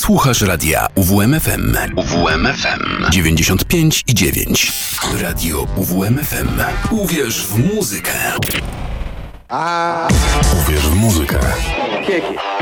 Słuchasz radia UWMFM. UWMFM 95 i 9. Radio UWMFM. Uwierz w muzykę. A... Uwierz w muzykę. Kieki.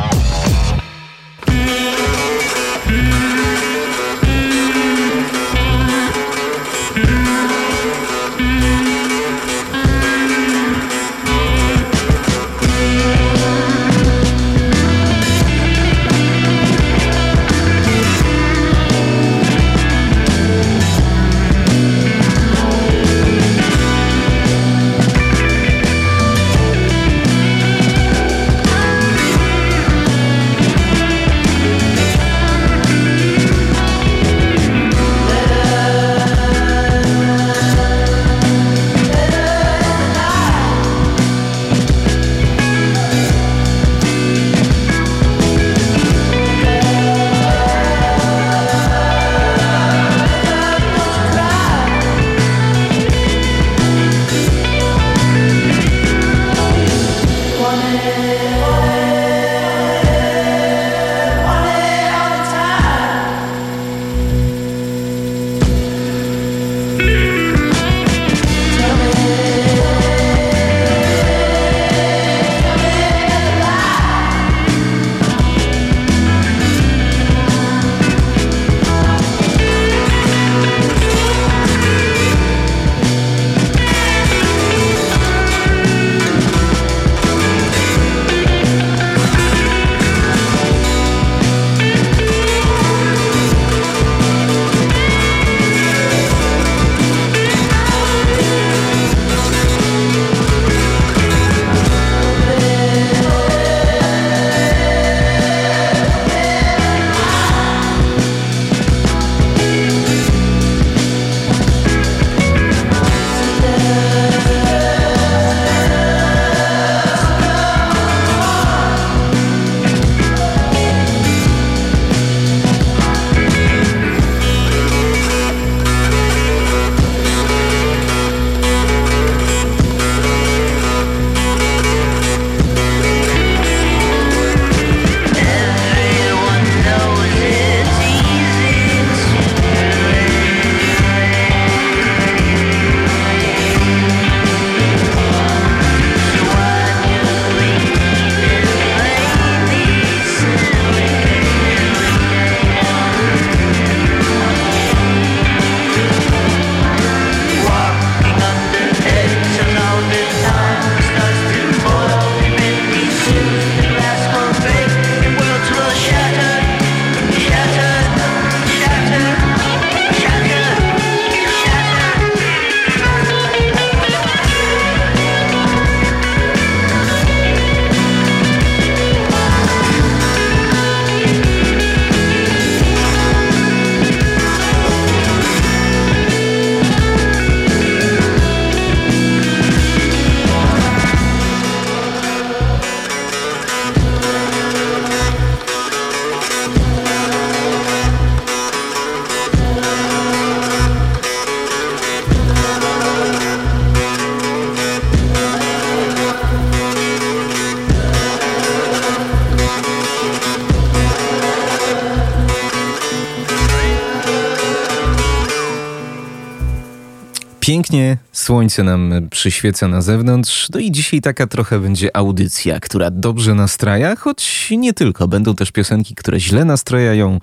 Pięknie słońce nam przyświeca na zewnątrz, no i dzisiaj taka trochę będzie audycja, która dobrze nastraja, choć nie tylko. Będą też piosenki, które źle nastrajają,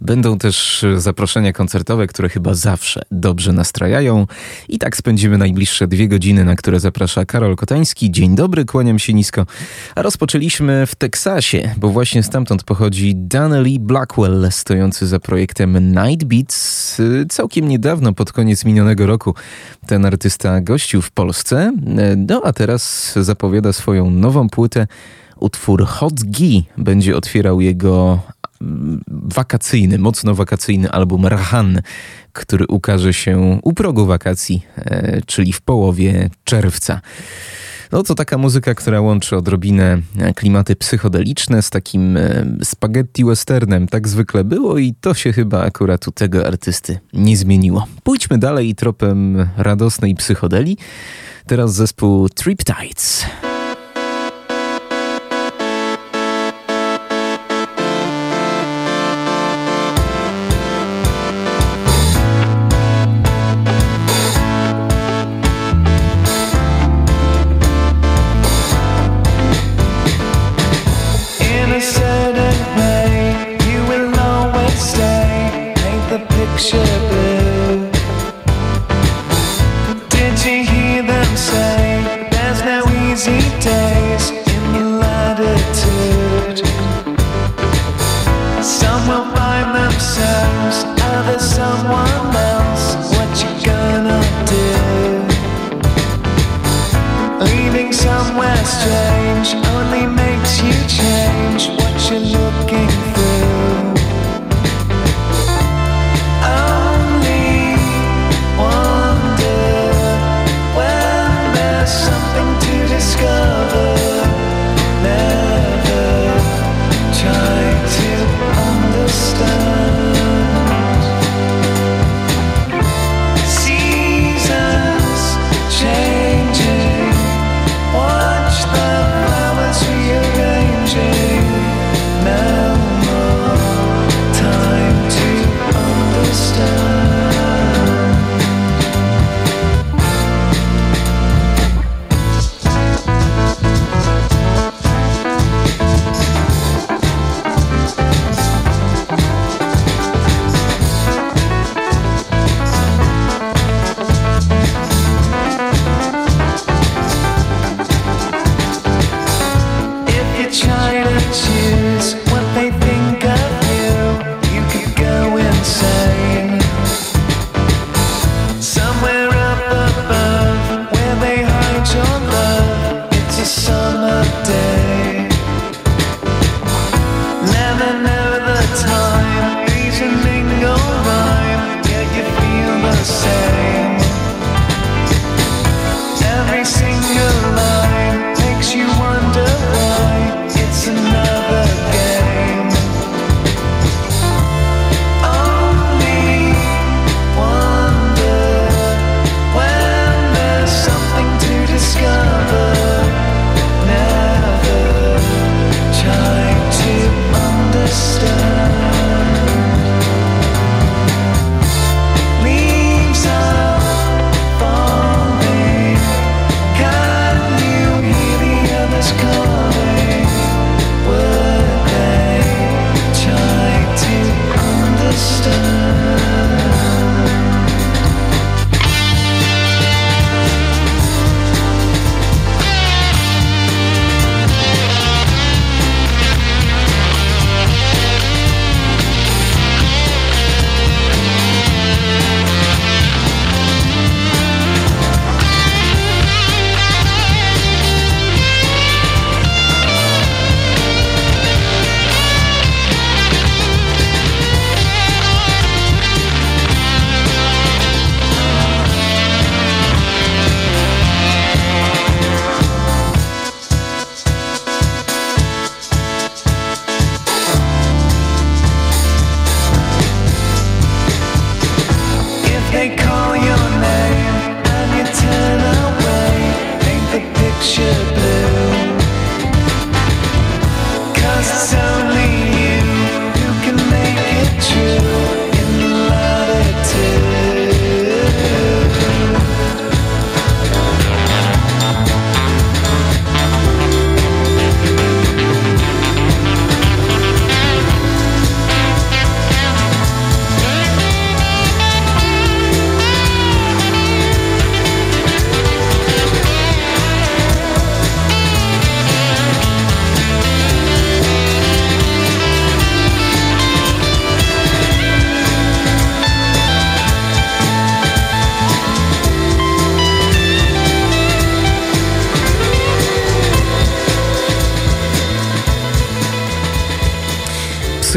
będą też zaproszenia koncertowe, które chyba zawsze dobrze nastrajają. I tak spędzimy najbliższe dwie godziny, na które zaprasza Karol Kotański. Dzień dobry, kłaniam się nisko. A rozpoczęliśmy w Teksasie, bo właśnie stamtąd pochodzi Danny Blackwell, stojący za projektem Night Beats. Całkiem niedawno, pod koniec minionego roku, ten artysta gościł w Polsce. No a teraz zapowiada swoją nową płytę. Utwór Hot G będzie otwierał jego wakacyjny, mocno wakacyjny album Rahan, który ukaże się u progu wakacji, e, czyli w połowie czerwca. No to taka muzyka, która łączy odrobinę klimaty psychodeliczne z takim e, spaghetti westernem. Tak zwykle było i to się chyba akurat u tego artysty nie zmieniło. Pójdźmy dalej tropem radosnej psychodeli. Teraz zespół Triptides.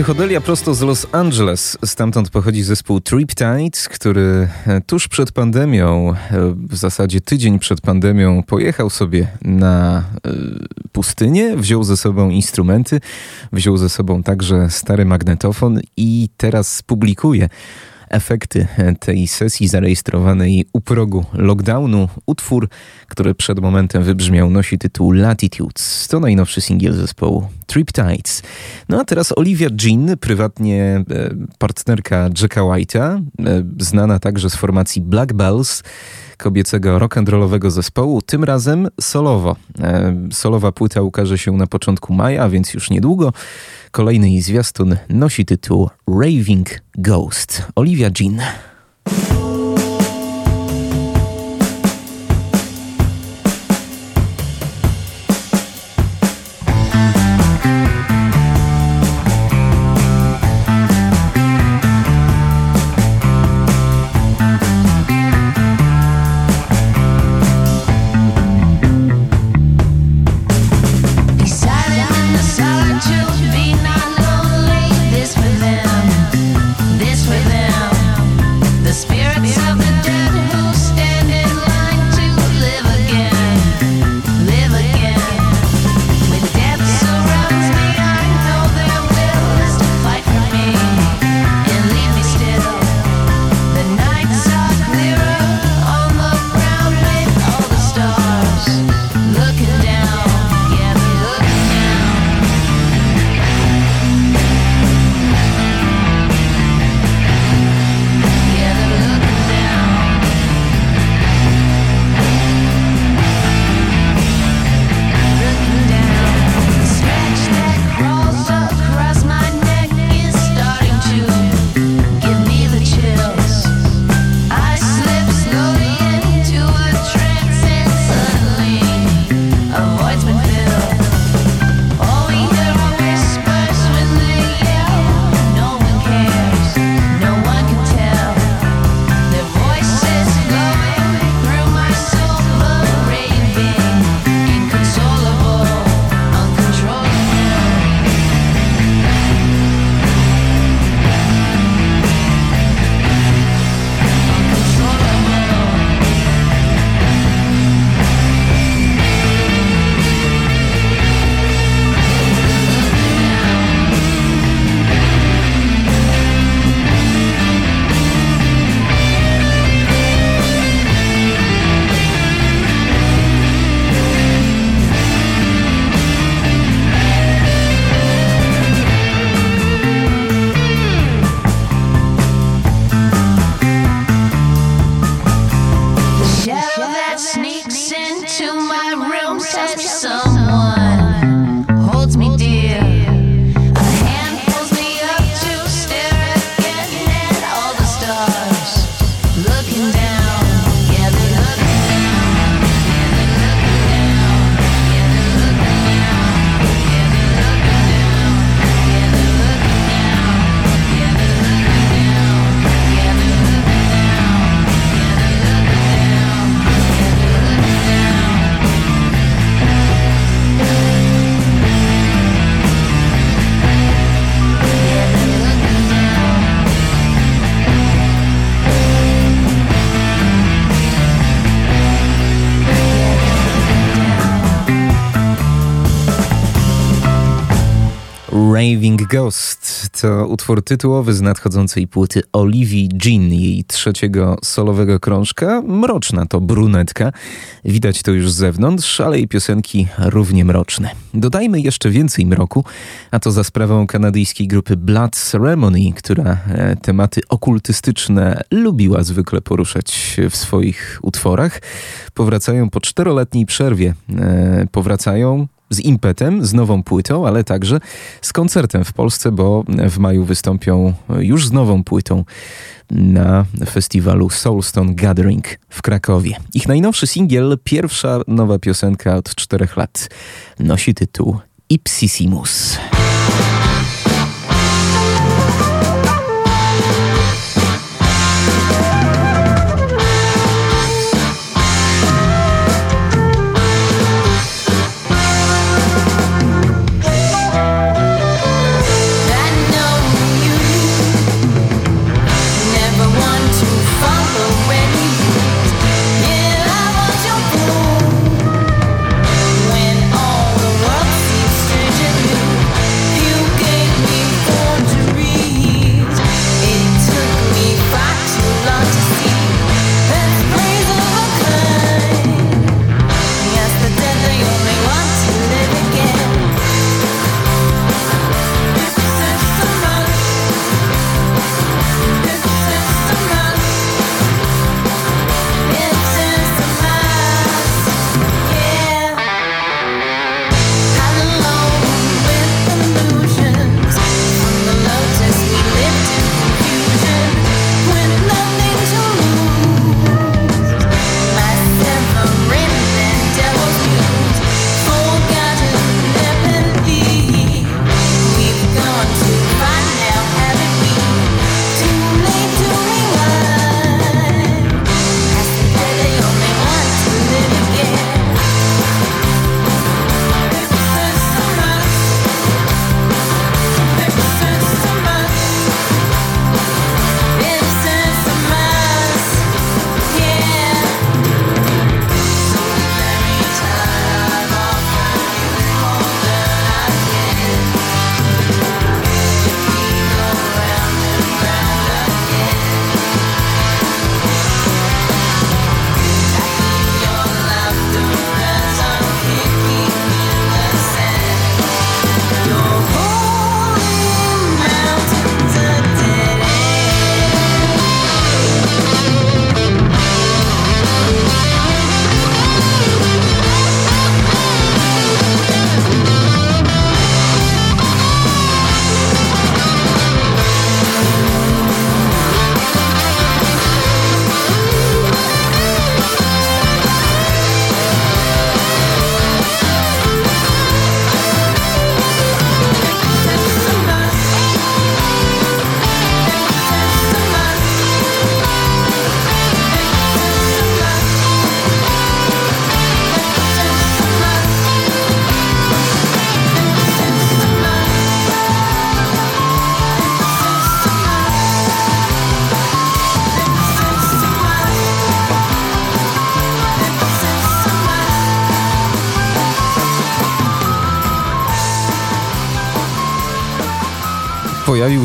Psychodelia prosto z Los Angeles. Stamtąd pochodzi zespół Triptide, który e, tuż przed pandemią, e, w zasadzie tydzień przed pandemią, pojechał sobie na e, pustynię, wziął ze sobą instrumenty, wziął ze sobą także stary magnetofon i teraz publikuje efekty tej sesji zarejestrowanej u progu lockdownu. Utwór, który przed momentem wybrzmiał, nosi tytuł Latitudes. To najnowszy singiel zespołu Triptides. No a teraz Olivia Jean, prywatnie e, partnerka Jacka White'a, e, znana także z formacji Black Bells kobiecego rock'n'rollowego zespołu, tym razem solowo. E, solowa płyta ukaże się na początku maja, więc już niedługo. Kolejny jej zwiastun nosi tytuł Raving Ghost. Olivia Jean. Ghost to utwór tytułowy z nadchodzącej płyty Olivii Jean, jej trzeciego solowego krążka. Mroczna to brunetka. Widać to już z zewnątrz, ale jej piosenki równie mroczne. Dodajmy jeszcze więcej mroku, a to za sprawą kanadyjskiej grupy Blood Ceremony, która e, tematy okultystyczne lubiła zwykle poruszać w swoich utworach. Powracają po czteroletniej przerwie. E, powracają z impetem, z nową płytą, ale także z koncertem w Polsce, bo w maju wystąpią już z nową płytą na festiwalu Soulstone Gathering w Krakowie. Ich najnowszy singiel, pierwsza nowa piosenka od czterech lat, nosi tytuł Ipsissimus.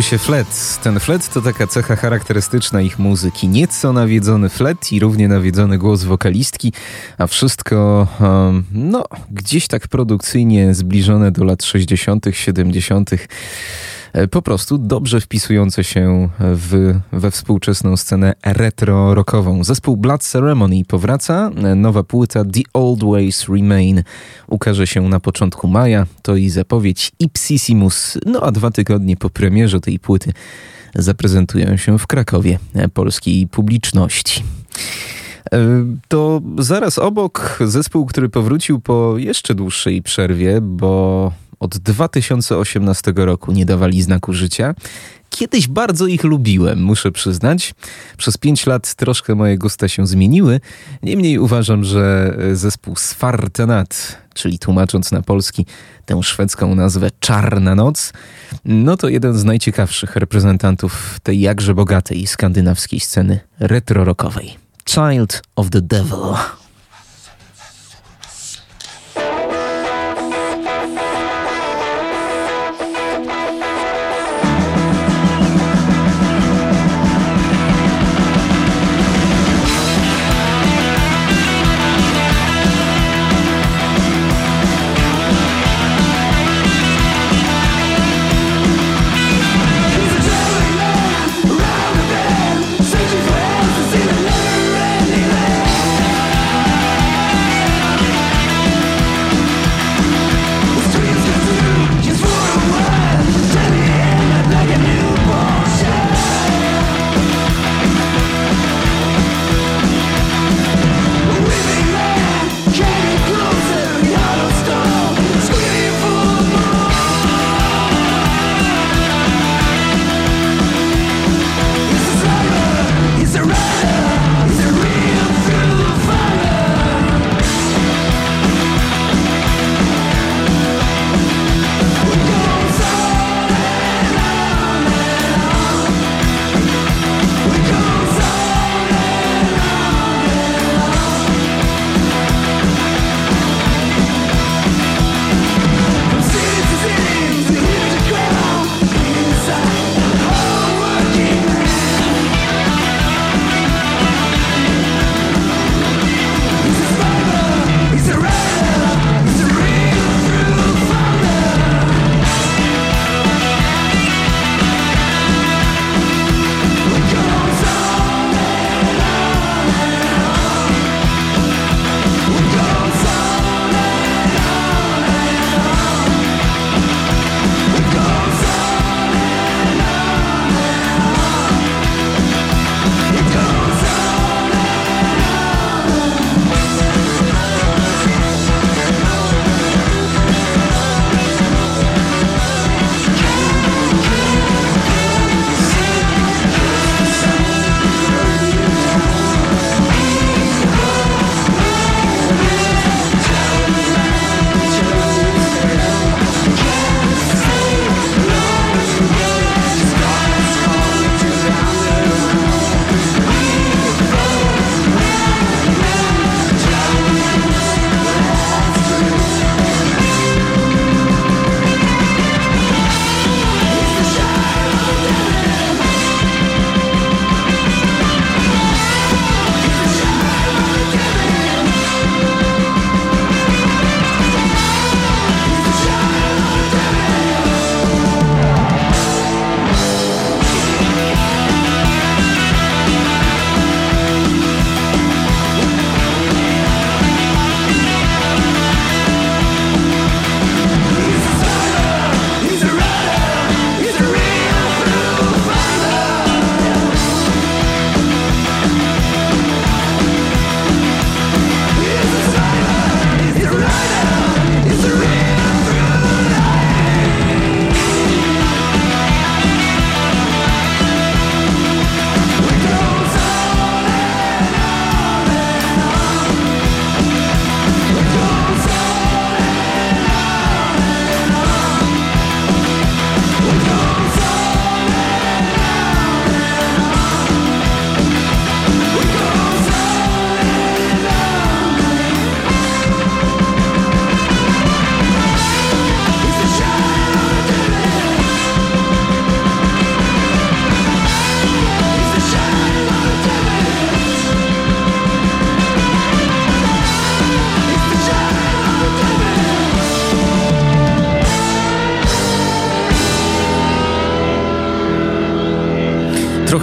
Się flet. Ten flet to taka cecha charakterystyczna ich muzyki. Nieco nawiedzony flet i równie nawiedzony głos wokalistki, a wszystko um, no, gdzieś tak produkcyjnie zbliżone do lat 60., 70. E, po prostu dobrze wpisujące się w, we współczesną scenę retro-rockową. Zespół Blood Ceremony powraca, e, nowa płyta The Old Ways Remain ukaże się na początku maja, to i zapowiedź Ipsissimus, no a dwa tygodnie po premierze tej płyty zaprezentują się w Krakowie e, polskiej publiczności. To zaraz obok zespół, który powrócił po jeszcze dłuższej przerwie, bo od 2018 roku nie dawali znaku życia. Kiedyś bardzo ich lubiłem, muszę przyznać. Przez pięć lat troszkę moje gusta się zmieniły. Niemniej uważam, że zespół Svartenat, czyli tłumacząc na polski tę szwedzką nazwę Czarna Noc, no to jeden z najciekawszych reprezentantów tej jakże bogatej skandynawskiej sceny retro-rockowej. Child of the Devil.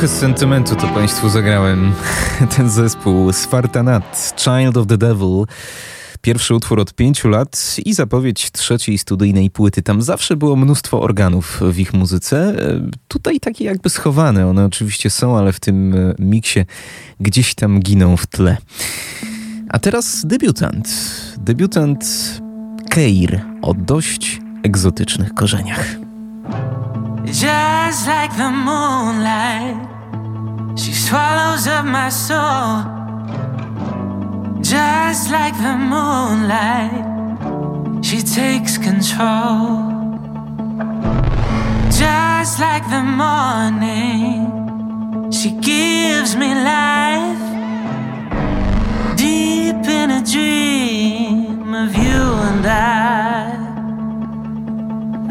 Trochę z sentymentu to Państwu zagrałem. Ten zespół Spartanat, Child of the Devil. Pierwszy utwór od pięciu lat i zapowiedź trzeciej studyjnej płyty. Tam zawsze było mnóstwo organów w ich muzyce. Tutaj takie jakby schowane. One oczywiście są, ale w tym e, miksie gdzieś tam giną w tle. A teraz debiutant. Debiutant Keir o dość egzotycznych korzeniach. Just like the moonlight, she swallows up my soul. Just like the moonlight, she takes control. Just like the morning, she gives me life. Deep in a dream of you and I.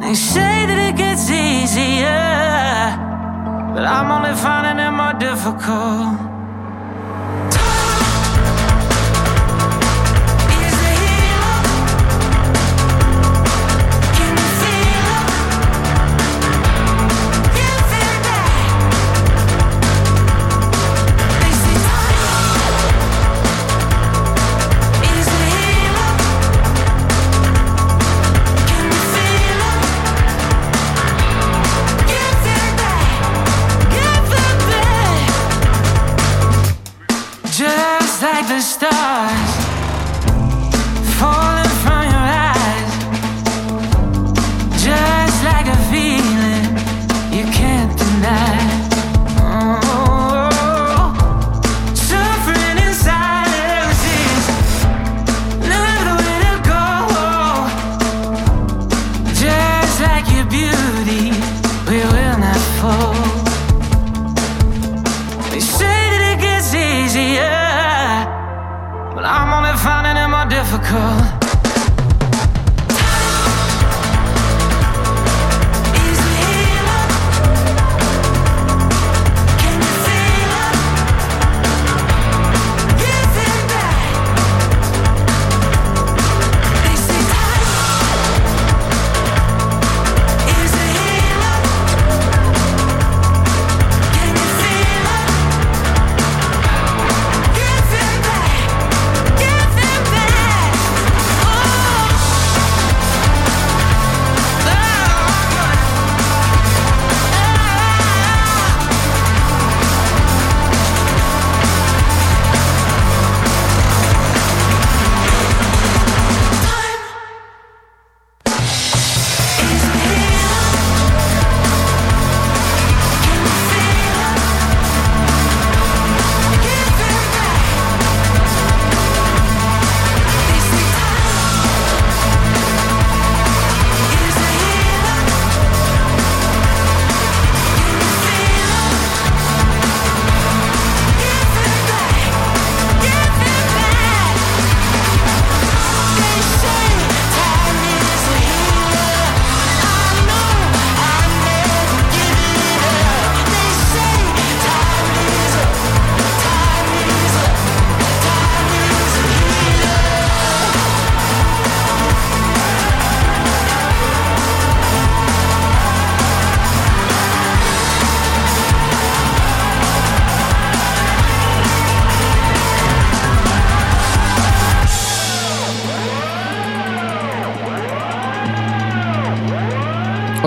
They say that it gets easier, but I'm only finding it more difficult. the stars.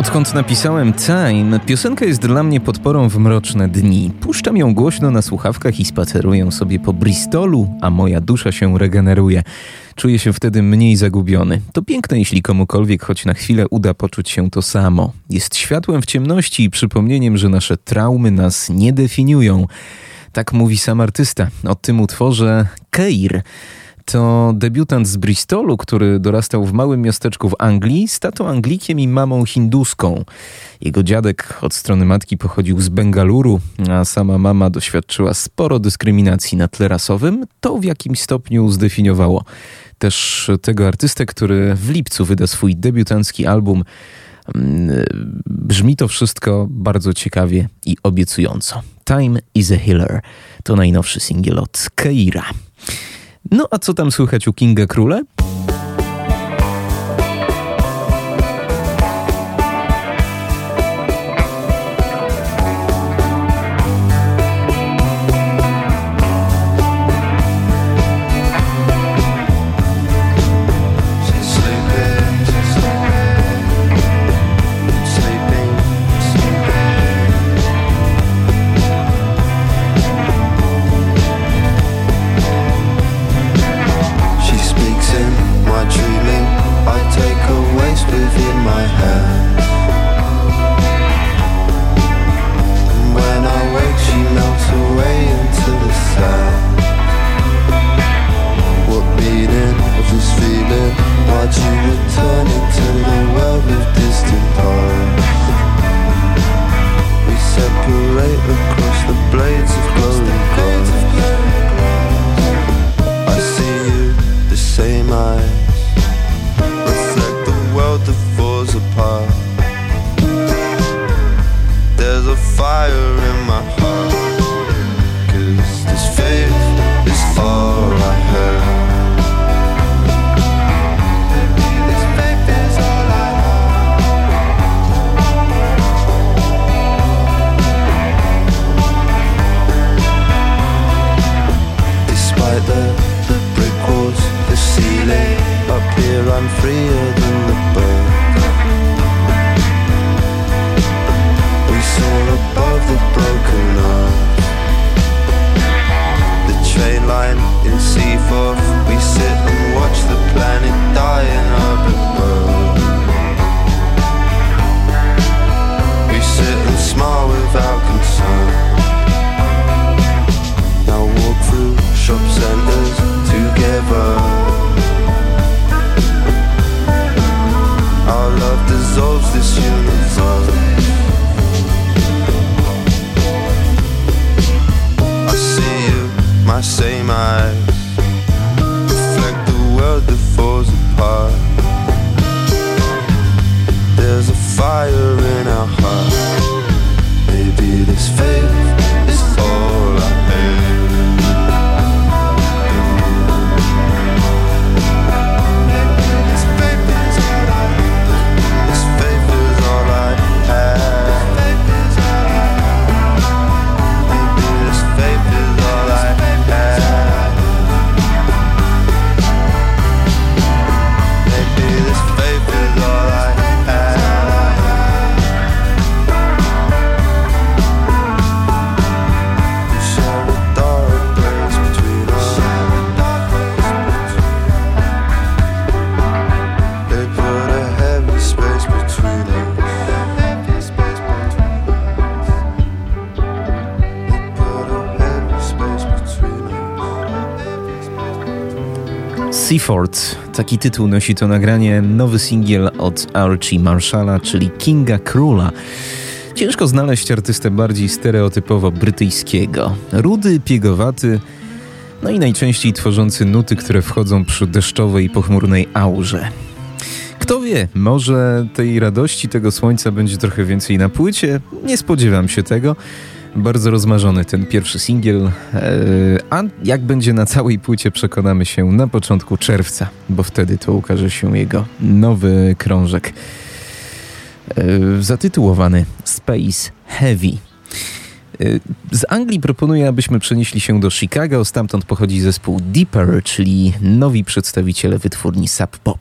Odkąd napisałem Time, piosenka jest dla mnie podporą w mroczne dni. Puszczam ją głośno na słuchawkach i spaceruję sobie po Bristolu, a moja dusza się regeneruje. Czuję się wtedy mniej zagubiony. To piękne, jeśli komukolwiek choć na chwilę uda poczuć się to samo. Jest światłem w ciemności i przypomnieniem, że nasze traumy nas nie definiują. Tak mówi sam artysta. O tym utworze Keir to debiutant z Bristolu, który dorastał w małym miasteczku w Anglii z tatą Anglikiem i mamą hinduską. Jego dziadek od strony matki pochodził z Bengaluru, a sama mama doświadczyła sporo dyskryminacji na tle rasowym. To w jakimś stopniu zdefiniowało też tego artystę, który w lipcu wyda swój debiutancki album. Mm, brzmi to wszystko bardzo ciekawie i obiecująco. Time is a Healer to najnowszy singiel od Keira. No a co tam słychać u Kinga Króle? Taki tytuł nosi to nagranie, nowy singiel od Archie Marshalla, czyli Kinga Króla. Ciężko znaleźć artystę bardziej stereotypowo brytyjskiego. Rudy, piegowaty, no i najczęściej tworzący nuty, które wchodzą przy deszczowej i pochmurnej aurze. Kto wie, może tej radości, tego słońca będzie trochę więcej na płycie? Nie spodziewam się tego bardzo rozmarzony ten pierwszy singiel, e, a jak będzie na całej płycie przekonamy się na początku czerwca, bo wtedy to ukaże się jego nowy krążek e, zatytułowany Space Heavy. E, z Anglii proponuję, abyśmy przenieśli się do Chicago. Stamtąd pochodzi zespół Deeper, czyli nowi przedstawiciele wytwórni Sub Pop.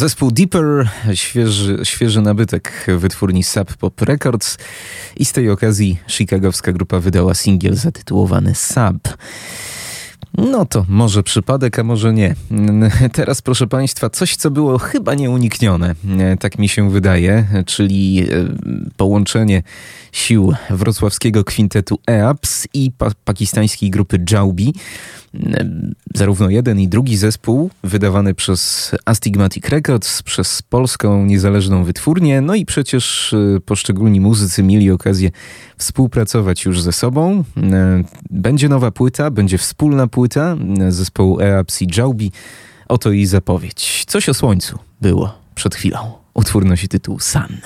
Zespół Deeper, świeży, świeży nabytek wytwórni Sub Pop Records i z tej okazji chicagowska grupa wydała singiel zatytułowany Sub. No to może przypadek, a może nie. Teraz, proszę Państwa, coś, co było chyba nieuniknione, tak mi się wydaje, czyli e, połączenie sił wrocławskiego kwintetu EAPS i pa pakistańskiej grupy Jaubi. Zarówno jeden i drugi zespół, wydawany przez Astigmatic Records, przez polską niezależną wytwórnię, no i przecież e, poszczególni muzycy mieli okazję współpracować już ze sobą. Będzie nowa płyta, będzie wspólna płyta zespołu EAPS i Jaubi. Oto i zapowiedź. Coś o słońcu było przed chwilą. Utwór nosi tytuł Sun.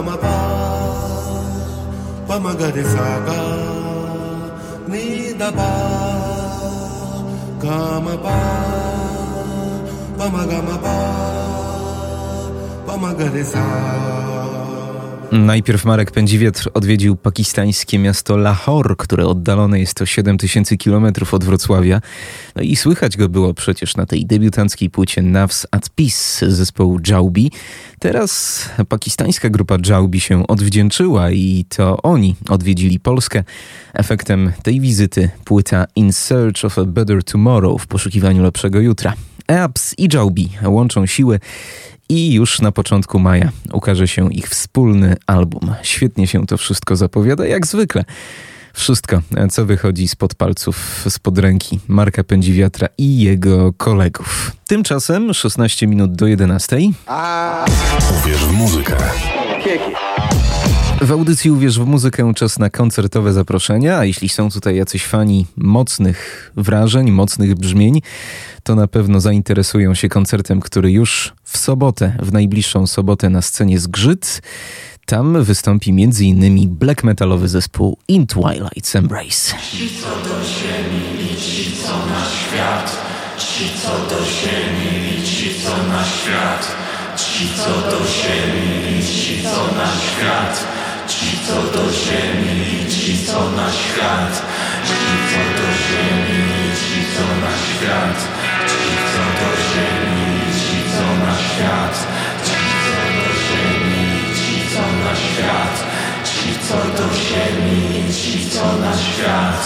Pamapa Pamagadisaga Nidaba Kamapa Pamagamapa Pamagadisaga Najpierw Marek Pędziwietr odwiedził pakistańskie miasto Lahore, które oddalone jest o 7000 km od Wrocławia. No i słychać go było przecież na tej debiutanckiej płycie Navs at Peace zespołu Jaubi. Teraz pakistańska grupa Jaubi się odwdzięczyła i to oni odwiedzili Polskę. Efektem tej wizyty płyta In Search of a Better Tomorrow w poszukiwaniu lepszego jutra. EAPS i Jaubi łączą siły i już na początku maja ukaże się ich wspólny album. Świetnie się to wszystko zapowiada, jak zwykle. Wszystko, co wychodzi spod palców, spod ręki Marka Pędziwiatra i jego kolegów. Tymczasem 16 minut do 11. Uwierz w muzykę. W audycji Uwierz w muzykę czas na koncertowe zaproszenia, a jeśli są tutaj jacyś fani mocnych wrażeń, mocnych brzmień, to na pewno zainteresują się koncertem, który już w sobotę, w najbliższą sobotę na scenie Zgrzyt. Tam wystąpi m.in. black metalowy zespół In Twilight's Embrace. Ci co do ziemi i ci co na świat, ci co do ziemi i ci co na świat, ci co do ziemi i ci co na świat. Ci co do ziemi, ci co na świat. Ci co do ziemi, ci co na świat. Ci co do ziemi, ci co na świat. Ci co do ziemi, ci co na świat. Ci co do ziemi, ci co na świat.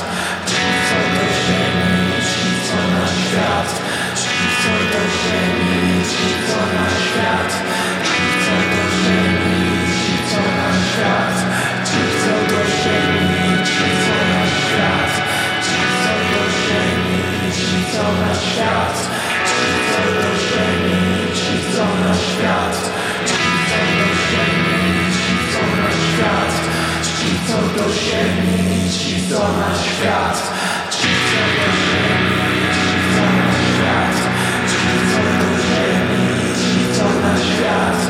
Ci co do ziemi, ci co na świat. Ci co do ziemi, ci co na świat świat Ci co do ziemi, ci co na świat Ci co do ziemi, ci co na świat Ci co do ziemi, ci co na świat Ci co do ziemi, ci co na świat Ci co do ziemi, ci co na świat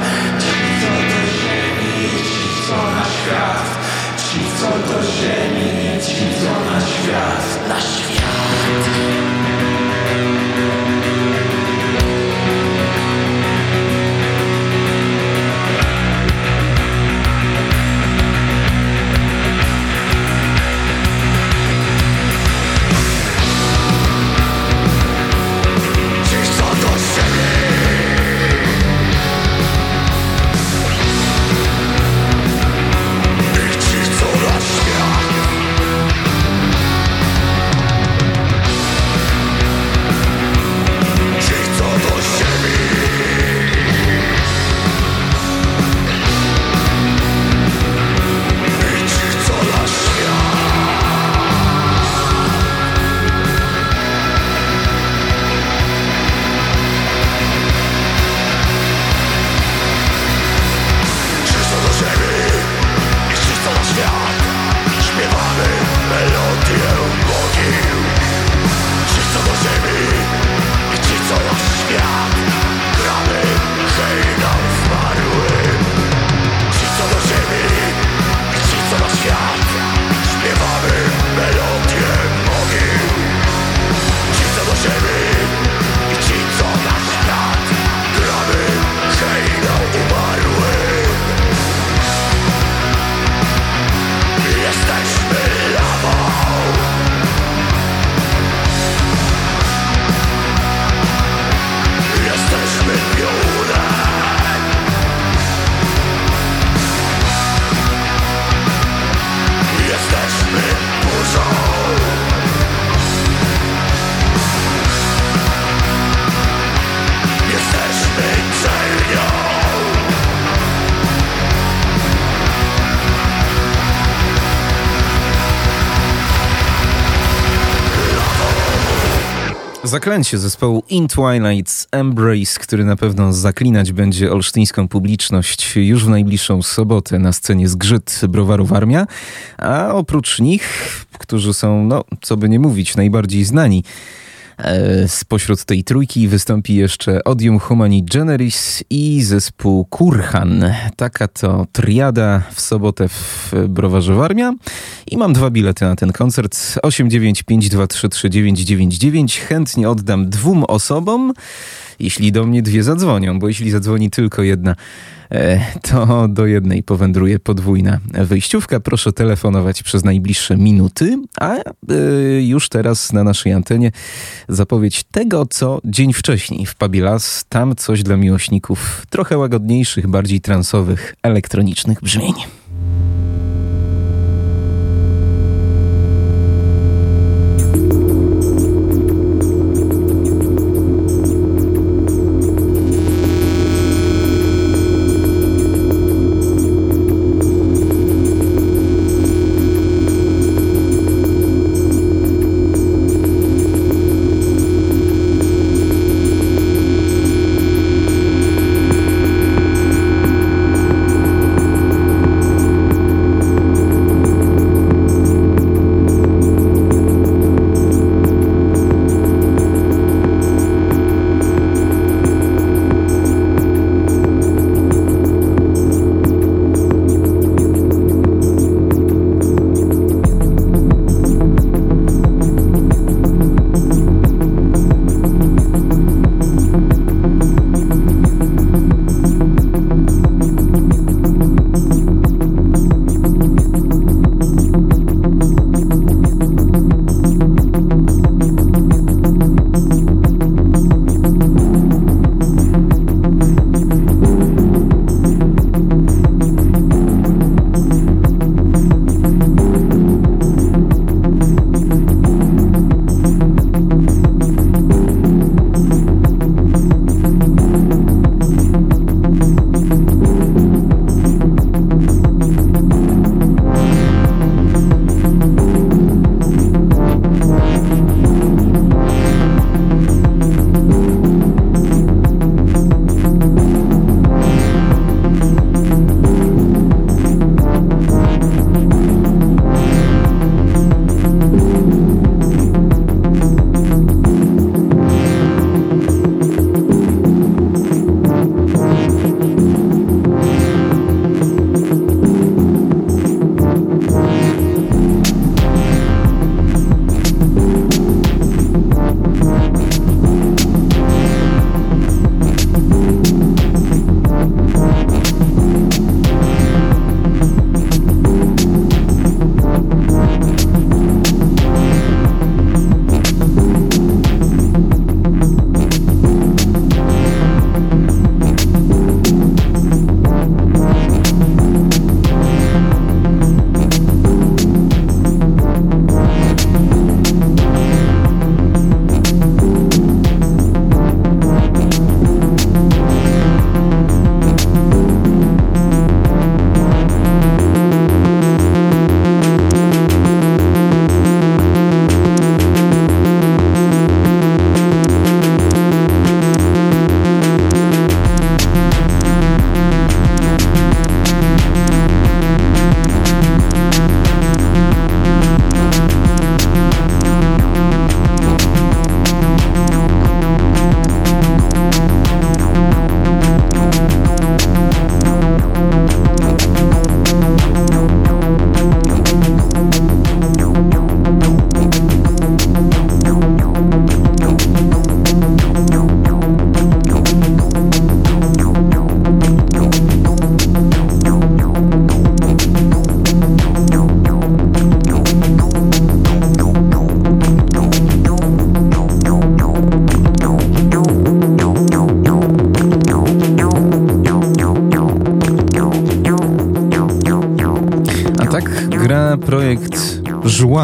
Zaklęcie zespołu In Twilight's Embrace, który na pewno zaklinać będzie olsztyńską publiczność już w najbliższą sobotę na scenie Zgrzyt Browarów Armia, a oprócz nich, którzy są, no, co by nie mówić, najbardziej znani spośród tej trójki wystąpi jeszcze Odium Humani Generis i zespół Kurhan. Taka to triada w sobotę w Browarze Warmia. I mam dwa bilety na ten koncert. 895233999. Chętnie oddam dwóm osobom, jeśli do mnie dwie zadzwonią, bo jeśli zadzwoni tylko jedna E, to do jednej powędruje podwójna wyjściówka. Proszę telefonować przez najbliższe minuty, a e, już teraz na naszej antenie zapowiedź tego, co dzień wcześniej w Pabilas. Tam coś dla miłośników trochę łagodniejszych, bardziej transowych, elektronicznych brzmień.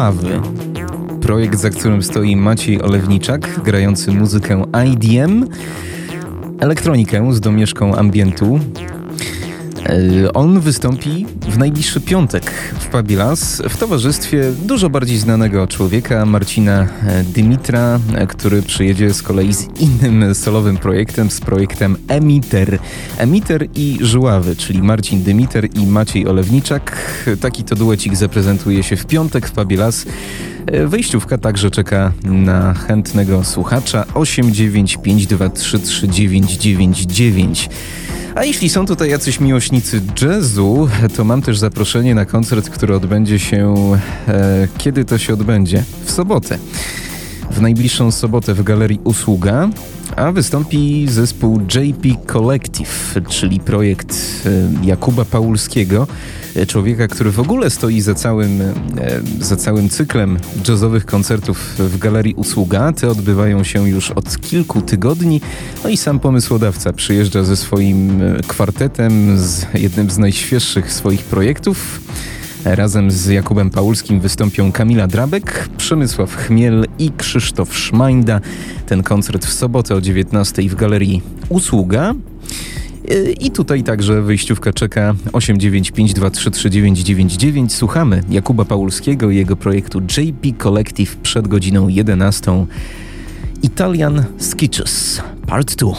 Żławy. Projekt, za którym stoi Maciej Olewniczak, grający muzykę IDM, elektronikę z domieszką ambientu, E, on wystąpi w najbliższy piątek w Pabilas w towarzystwie dużo bardziej znanego człowieka, Marcina e, Dymitra, e, który przyjedzie z kolei z innym solowym projektem, z projektem Emiter. Emiter i Żuławy, czyli Marcin Dymiter i Maciej Olewniczak. Taki to duecik zaprezentuje się w piątek w Pabilas. Wejściówka także czeka na chętnego słuchacza 895233999. A jeśli są tutaj jacyś miłośnicy jazzu, to mam też zaproszenie na koncert, który odbędzie się. E, kiedy to się odbędzie? W sobotę. W najbliższą sobotę w galerii Usługa, a wystąpi zespół JP Collective, czyli projekt e, Jakuba Paulskiego człowieka, który w ogóle stoi za całym, e, za całym cyklem jazzowych koncertów w Galerii Usługa. Te odbywają się już od kilku tygodni. No i sam pomysłodawca przyjeżdża ze swoim e, kwartetem, z jednym z najświeższych swoich projektów. Razem z Jakubem Paulskim wystąpią Kamila Drabek, Przemysław Chmiel i Krzysztof Szmajda. Ten koncert w sobotę o 19 w Galerii Usługa. I tutaj także wyjściówka czeka 895233999. Słuchamy Jakuba Paulskiego i jego projektu JP Collective przed godziną 11. Italian Sketches Part 2.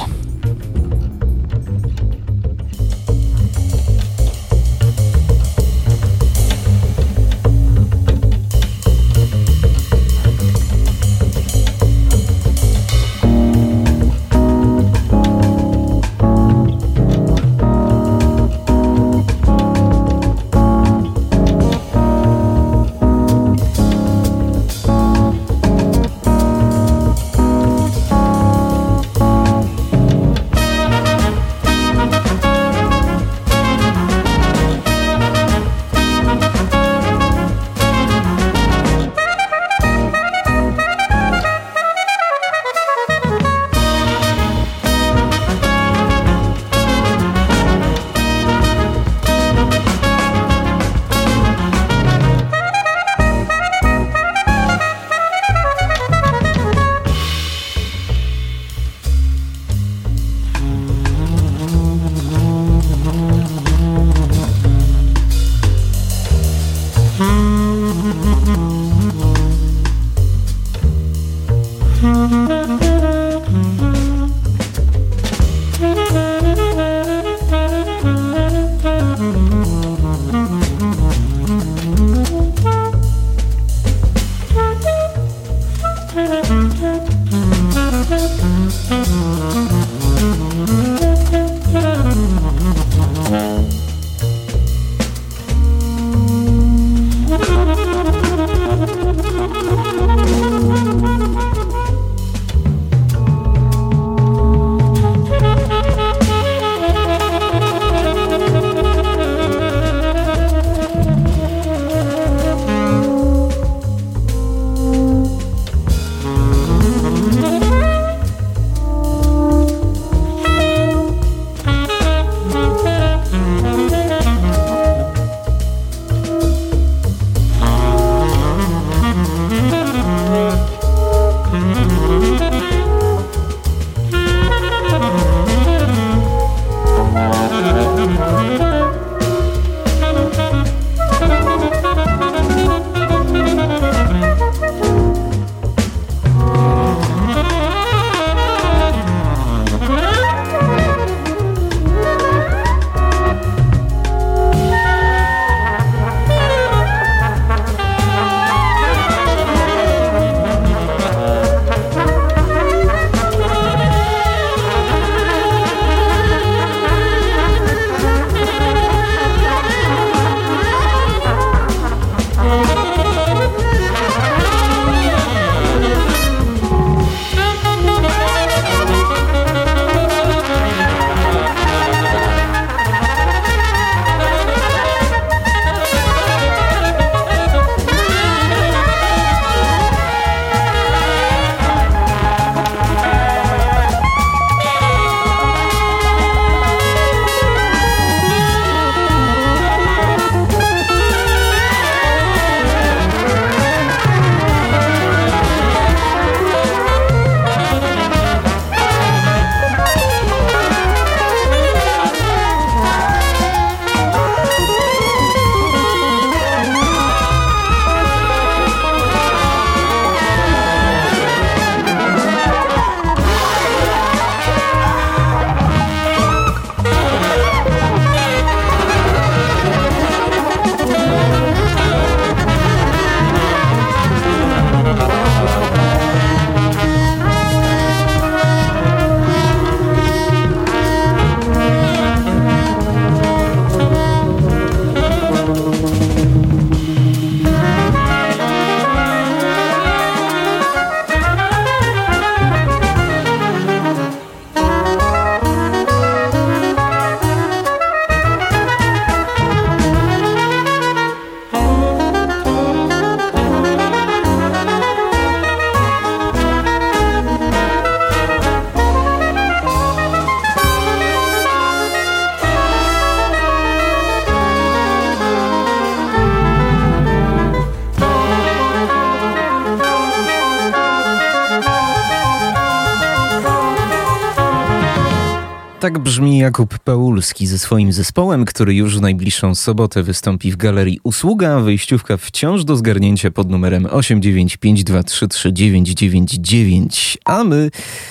Paulski ze swoim zespołem, który już w najbliższą sobotę wystąpi w galerii Usługa. Wyjściówka wciąż do zgarnięcia pod numerem 895233999. A my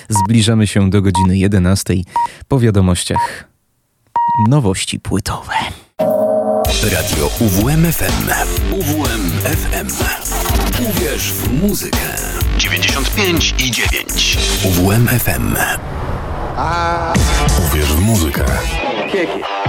zbliżamy się do godziny 11 po wiadomościach. Nowości płytowe. Radio UWMFM. UWMFM. Uwierz w muzykę. 95 i 9. UWMFM. Uwierz w muzykę. aqui, aqui.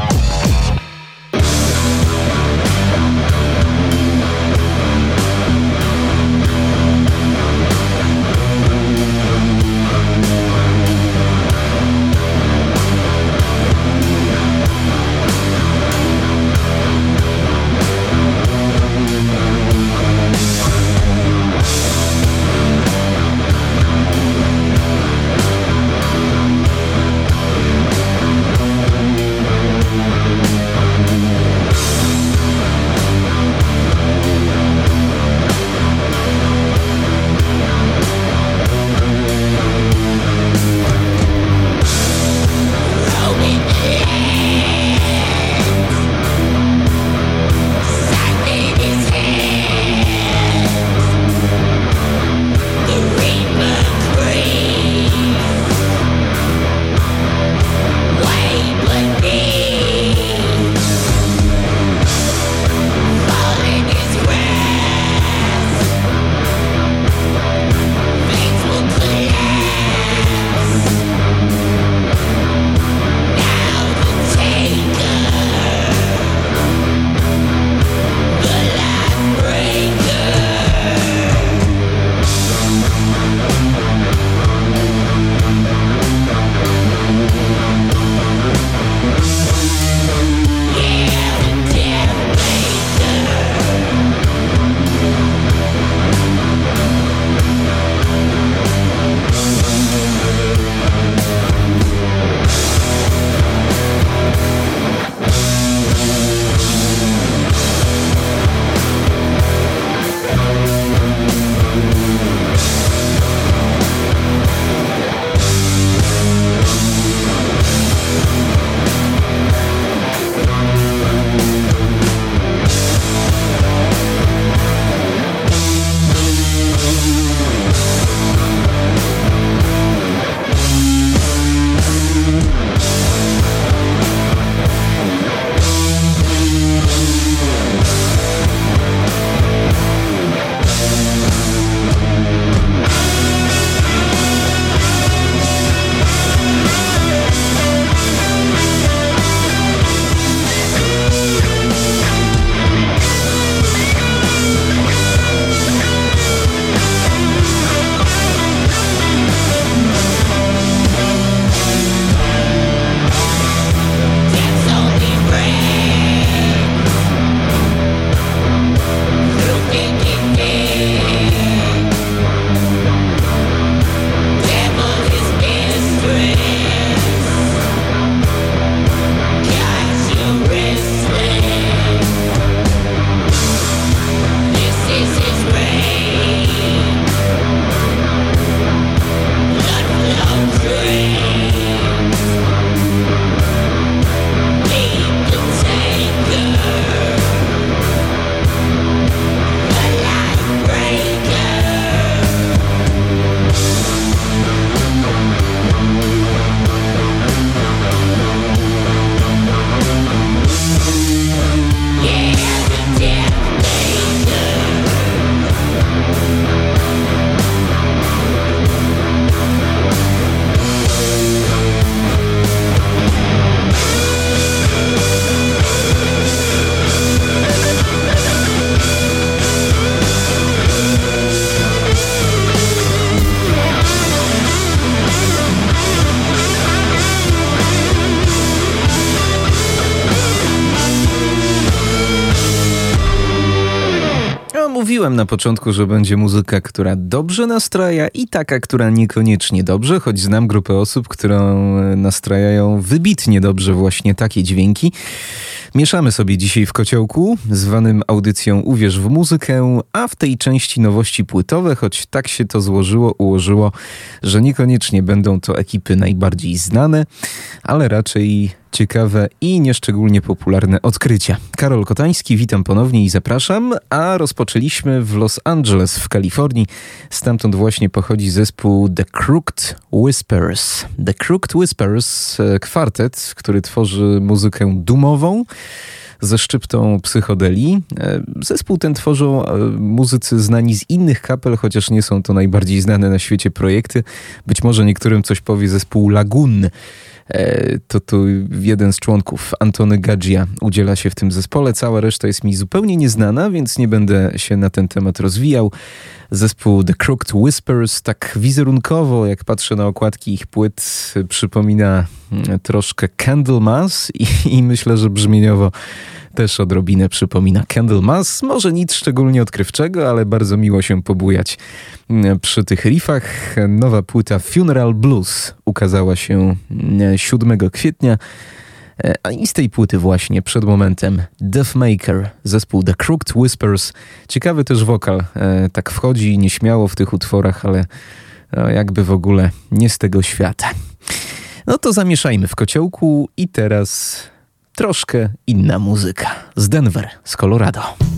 Na początku, że będzie muzyka, która dobrze nastraja i taka, która niekoniecznie dobrze, choć znam grupę osób, którą nastrajają wybitnie dobrze właśnie takie dźwięki. Mieszamy sobie dzisiaj w kociołku, zwanym audycją Uwierz w muzykę, a w tej części nowości płytowe, choć tak się to złożyło, ułożyło, że niekoniecznie będą to ekipy najbardziej znane, ale raczej ciekawe i nieszczególnie popularne odkrycia. Karol Kotański, witam ponownie i zapraszam, a rozpoczęliśmy w Los Angeles w Kalifornii. Stamtąd właśnie pochodzi zespół The Crooked Whispers. The Crooked Whispers, e, kwartet, który tworzy muzykę dumową ze szczyptą psychodelii. E, zespół ten tworzą e, muzycy znani z innych kapel, chociaż nie są to najbardziej znane na świecie projekty. Być może niektórym coś powie zespół Lagun. E, to tu jeden z członków, Antony Gadzia, udziela się w tym zespole. Cała reszta jest mi zupełnie nieznana, więc nie będę się na ten temat rozwijał. Zespół The Crooked Whispers, tak wizerunkowo, jak patrzę na okładki ich płyt, przypomina troszkę Candlemas i, i myślę, że brzmieniowo też odrobinę przypomina Candlemas. Może nic szczególnie odkrywczego, ale bardzo miło się pobujać mm, przy tych riffach. Nowa płyta Funeral Blues ukazała się 7 mm, kwietnia. E, a i z tej płyty właśnie przed momentem Deathmaker, zespół The Crooked Whispers. Ciekawy też wokal, e, tak wchodzi nieśmiało w tych utworach, ale no, jakby w ogóle nie z tego świata. No to zamieszajmy w kociołku i teraz troszkę inna muzyka. Z Denver, z Colorado.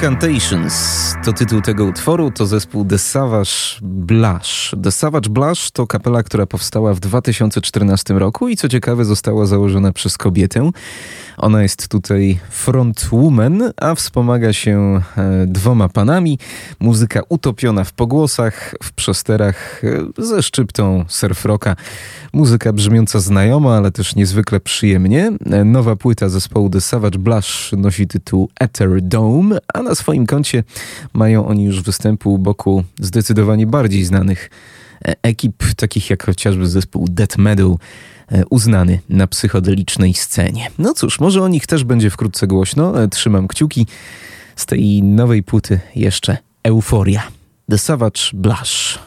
Incantations to tytuł tego utworu, to zespół The Savage Blush. The Savage Blush to kapela, która powstała w 2014 roku i co ciekawe została założona przez kobietę. Ona jest tutaj frontwoman, a wspomaga się e, dwoma panami. Muzyka utopiona w pogłosach, w przesterach e, ze szczyptą surfrocka. Muzyka brzmiąca znajomo, ale też niezwykle przyjemnie. E, nowa płyta zespołu The Savage Blush nosi tytuł Ether Dome, a na swoim koncie mają oni już występu u boku zdecydowanie bardziej znanych ekip, takich jak chociażby zespół Death Metal, uznany na psychodelicznej scenie. No cóż, może o nich też będzie wkrótce głośno. E, trzymam kciuki. Z tej nowej płyty jeszcze Euforia. The Savage Blush.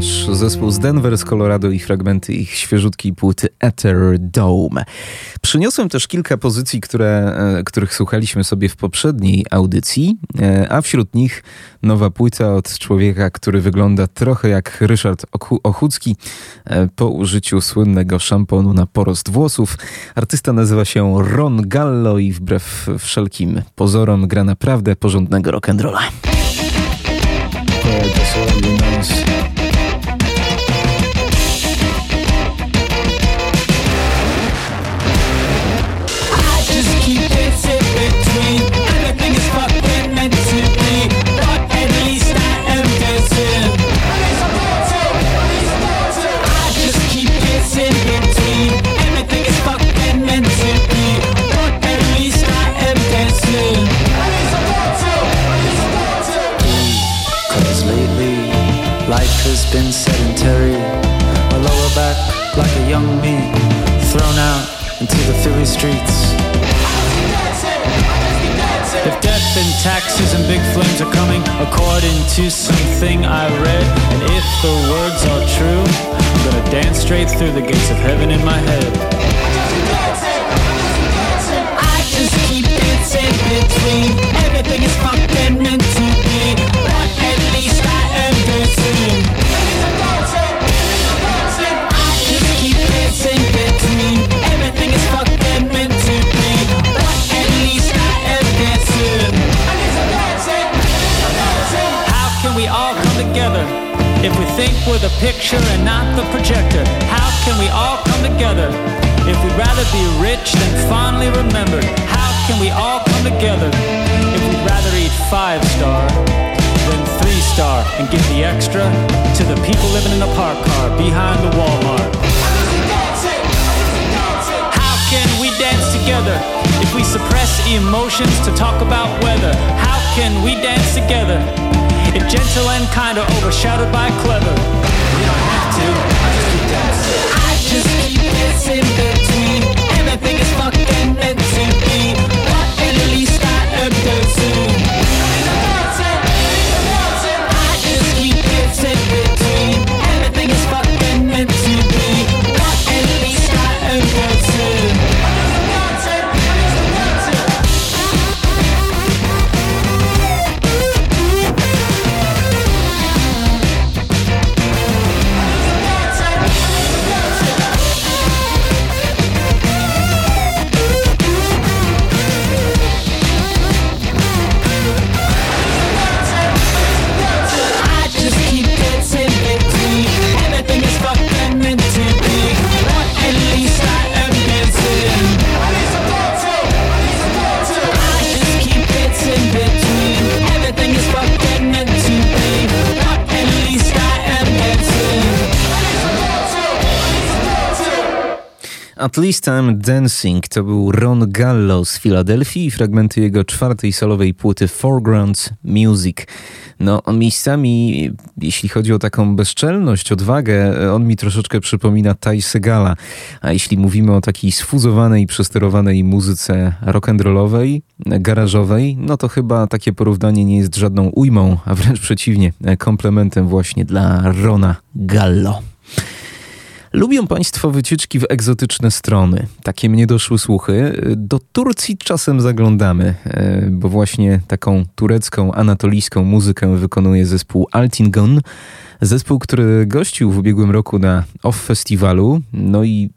Blanche, zespół z Denver, z Colorado i fragmenty ich świeżutkiej płyty Ether Dome. Przyniosłem też kilka pozycji, które, e, których słuchaliśmy sobie w poprzedniej audycji, e, a wśród nich nowa płyta od człowieka, który wygląda trochę jak Ryszard Ochucki e, po użyciu słynnego szamponu na porost włosów. Artysta nazywa się Ron Gallo i wbrew wszelkim pozorom gra naprawdę porządnego rock'n'rolla. has been sedentary. My lower back, like a young me, thrown out into the Philly streets. If death and taxes and big flames are coming, according to something I read, and if the words are true, I'm gonna dance straight through the gates of heaven in my head. I just keep dancing between everything is fucking meant to be. Picture and not the projector. How can we all come together? If we'd rather be rich than fondly remembered, how can we all come together? If we'd rather eat five star than three star and give the extra to the people living in a park car behind the Walmart. How can we dance together if we suppress emotions to talk about weather? How can we dance together if gentle and kind are overshadowed by clever? We don't have to. I just keep dancing between. I'm Dancing to był Ron Gallo z Filadelfii i fragmenty jego czwartej solowej płyty Foreground Music. No, miejscami, jeśli chodzi o taką bezczelność, odwagę, on mi troszeczkę przypomina Ty Segala. A jeśli mówimy o takiej sfuzowanej, przesterowanej muzyce rock'n'rollowej, garażowej, no to chyba takie porównanie nie jest żadną ujmą, a wręcz przeciwnie, komplementem właśnie dla Rona Gallo. Lubią Państwo wycieczki w egzotyczne strony. Takie mnie doszły słuchy. Do Turcji czasem zaglądamy, e, bo właśnie taką turecką, anatolijską muzykę wykonuje zespół Altingon. Zespół, który gościł w ubiegłym roku na OFF Festiwalu. No i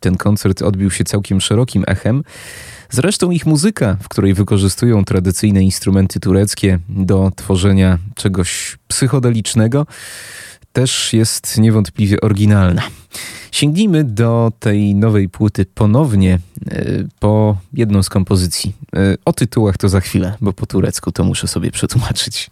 ten koncert odbił się całkiem szerokim echem. Zresztą ich muzyka, w której wykorzystują tradycyjne instrumenty tureckie do tworzenia czegoś psychodelicznego, też jest niewątpliwie oryginalna. Sięgnijmy do tej nowej płyty ponownie e, po jedną z kompozycji. E, O tytułach to za chwilę, bo po turecku to muszę sobie przetłumaczyć.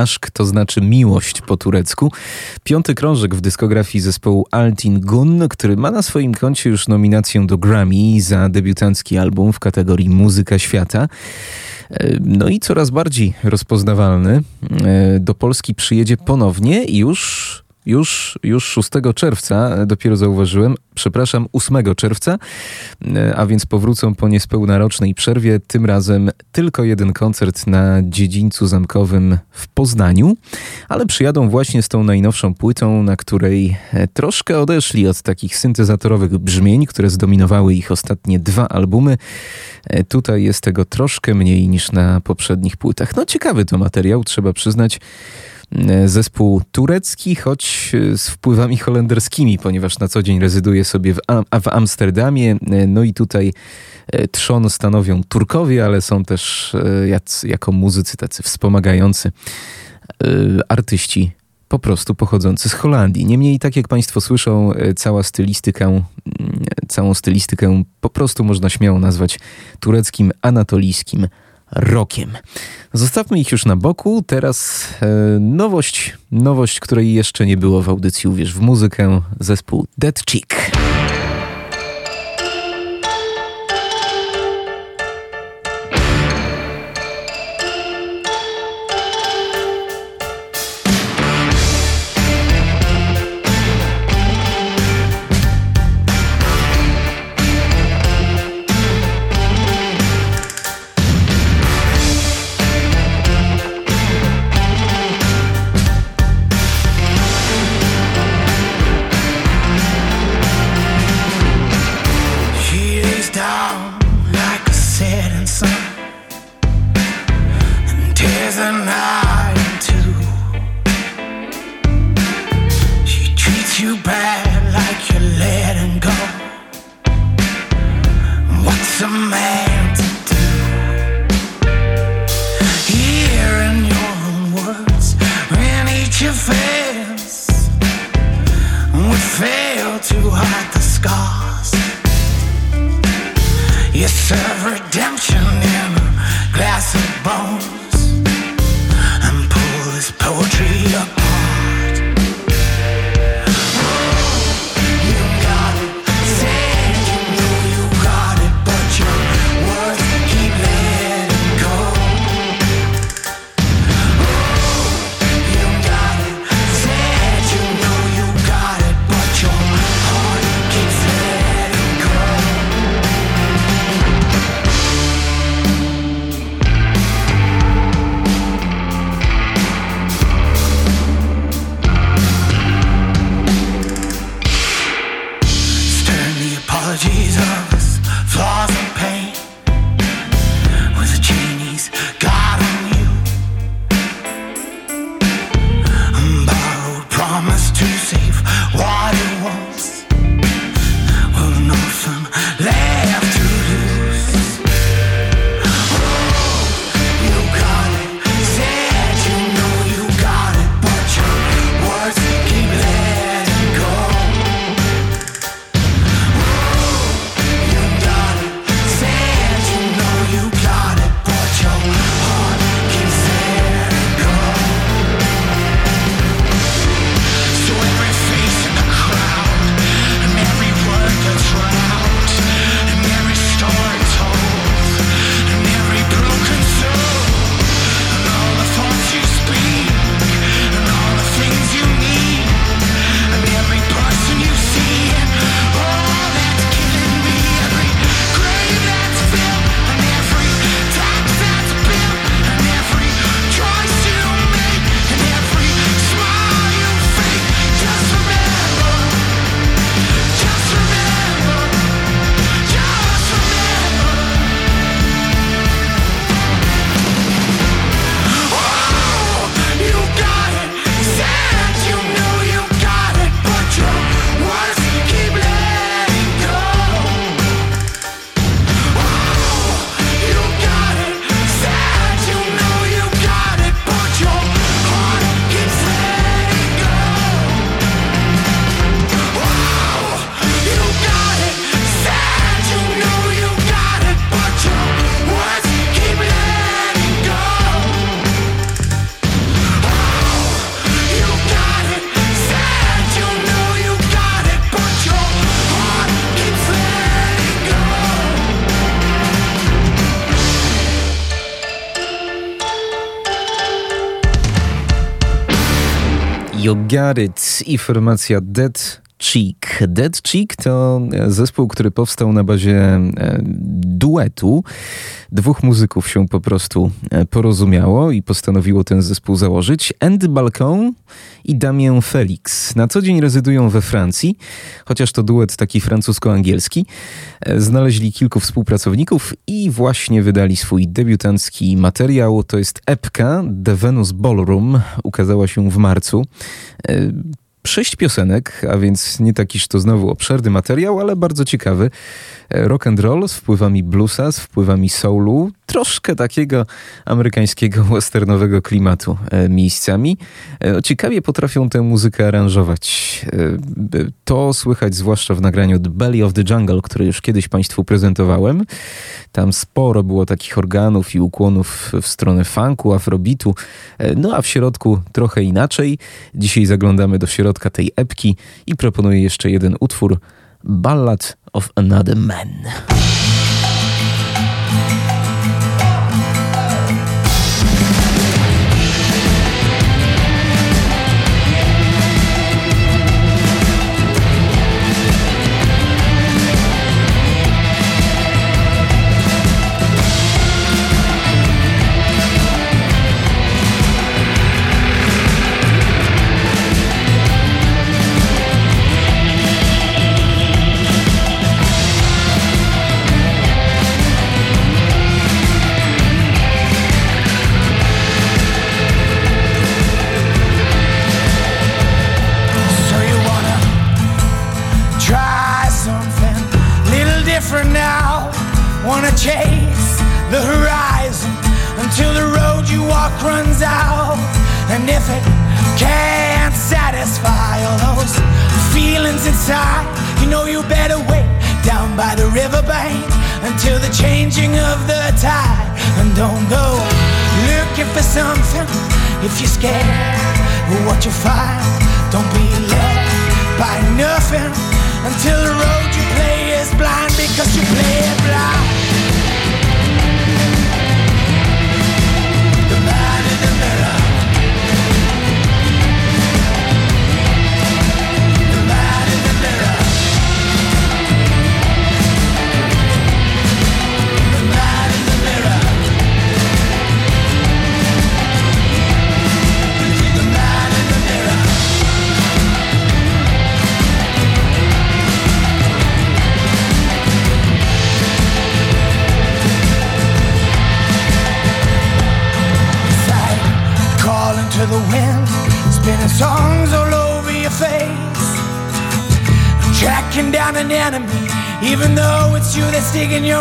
Aszk to znaczy miłość po turecku. Piąty krążek w dyskografii zespołu Altin Gun, który ma na swoim koncie już nominację do Grammy za debiutancki album w kategorii Muzyka Świata. No i coraz bardziej rozpoznawalny. Do Polski przyjedzie ponownie już już, już 6 czerwca, dopiero zauważyłem, przepraszam, 8 czerwca, a więc powrócą po niespełna rocznej przerwie, tym razem tylko jeden koncert na dziedzińcu zamkowym w Poznaniu, ale przyjadą właśnie z tą najnowszą płytą, na której troszkę odeszli od takich syntezatorowych brzmień, które zdominowały ich ostatnie dwa albumy. Tutaj jest tego troszkę mniej niż na poprzednich płytach. No ciekawy to materiał, trzeba przyznać. E, zespół turecki, choć e, z wpływami holenderskimi, ponieważ na co dzień rezyduje sobie w, w Amsterdamie. E, no i tutaj trzon stanowią Turkowie, ale są też jac, jako muzycy tacy wspomagający artyści po prostu pochodzący z Holandii. Niemniej, tak jak Państwo słyszą, cała stylistykę, całą stylistykę po prostu można śmiało nazwać tureckim, anatolijskim rokiem. Zostawmy ich już na boku. Teraz e, nowość, nowość, której jeszcze nie było w audycji Uwierz w muzykę, zespół Dead Chick. It i formacja Dead Cheek. Dead Cheek to zespół, który powstał na bazie e, duetu. Dwóch muzyków się po prostu e, porozumiało i postanowiło ten zespół założyć. Andy Balcon i Damien Felix. Na co dzień rezydują we Francji, chociaż to duet taki francusko-angielski. E, znaleźli kilku współpracowników i właśnie wydali swój debiutancki materiał. To jest epka The Venus Ballroom. Ukazała się w marcu sześć piosenek, a więc nie takiż to znowu obszerny materiał, ale bardzo ciekawy. E, rock and roll z wpływami bluesa, z wpływami soulu, troszkę takiego amerykańskiego westernowego klimatu e, miejscami. E, ciekawie potrafią tę muzykę aranżować. To słychać zwłaszcza w nagraniu The Belly of the Jungle, które już kiedyś Państwu prezentowałem. Tam sporo było takich organów i ukłonów w stronę funku, afrobitu, no a w środku trochę inaczej. Dzisiaj zaglądamy do środka tej epki i proponuję jeszcze jeden utwór – Ballad of Another Man. changing of the tide. And don't go looking for something if you're scared of what you find. Don't be led by nothing until digging your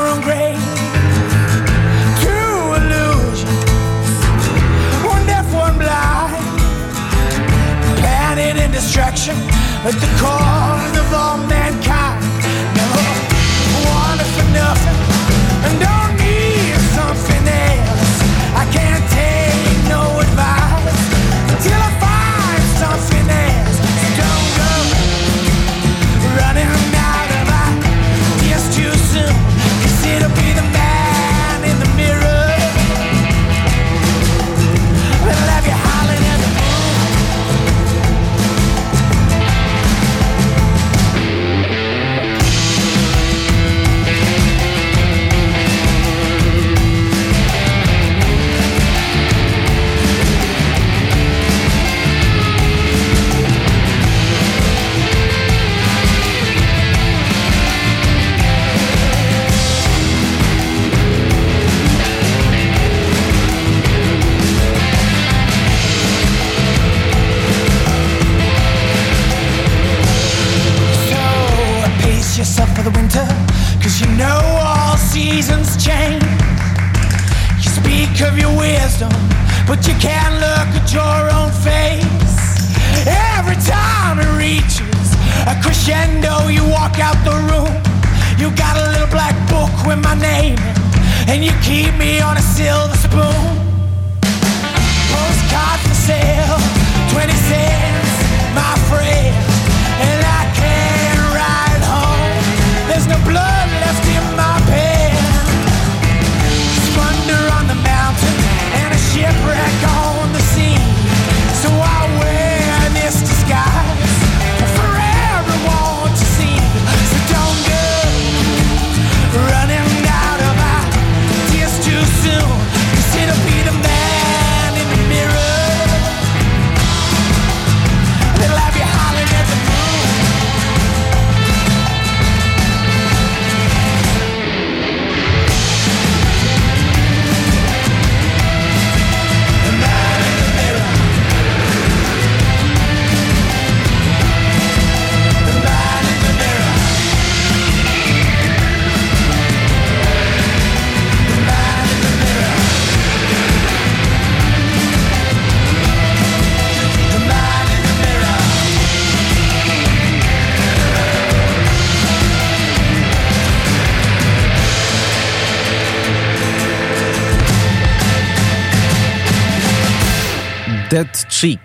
Dead Chick.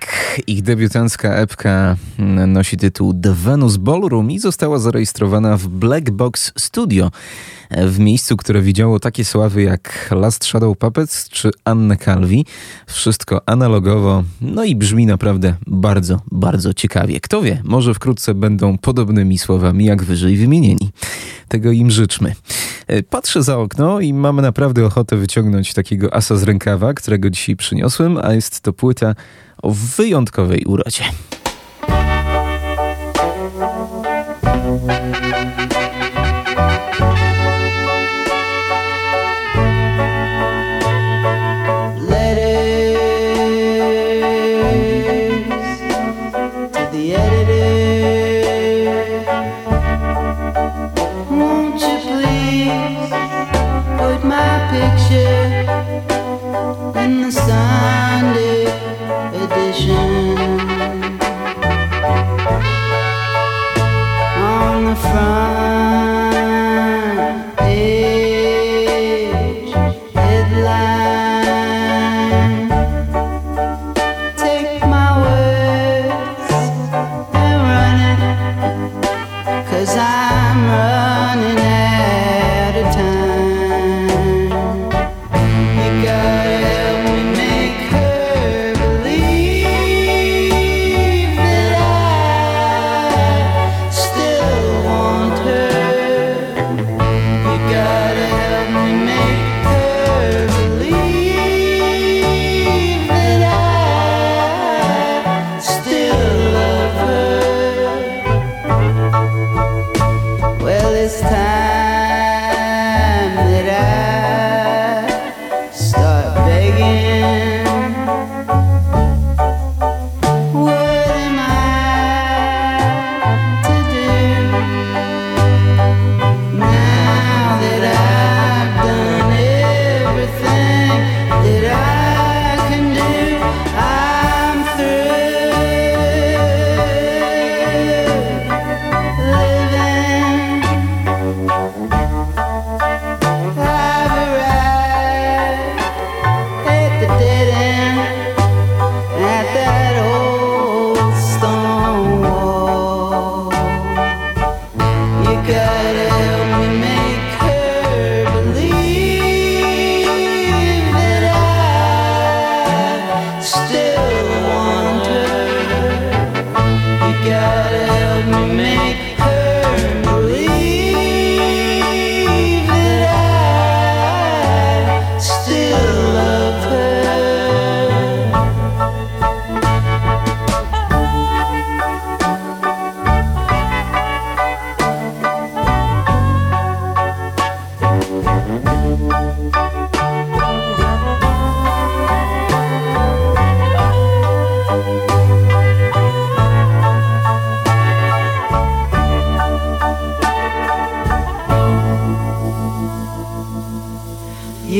Ich debiutancka epka nosi tytuł The Venus Ballroom i została zarejestrowana w Black Box Studio w miejscu, które widziało takie sławy jak Last Shadow Puppets czy Anne Calvi. Wszystko analogowo, no i brzmi naprawdę bardzo, bardzo ciekawie. Kto wie, może wkrótce będą podobnymi słowami jak wyżej wymienieni. Tego im życzmy. E, patrzę za okno i mam naprawdę ochotę wyciągnąć takiego asa z rękawa, którego dzisiaj przyniosłem, a jest to płyta o wyjątkowej urodzie.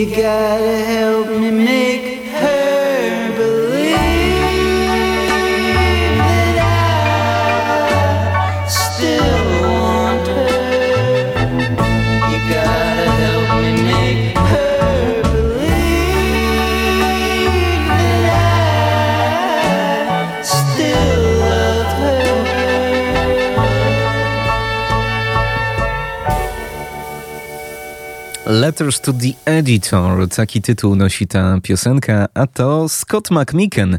You gotta help me make Letters to the Editor. Taki tytuł nosi ta piosenka, a to Scott McMicken.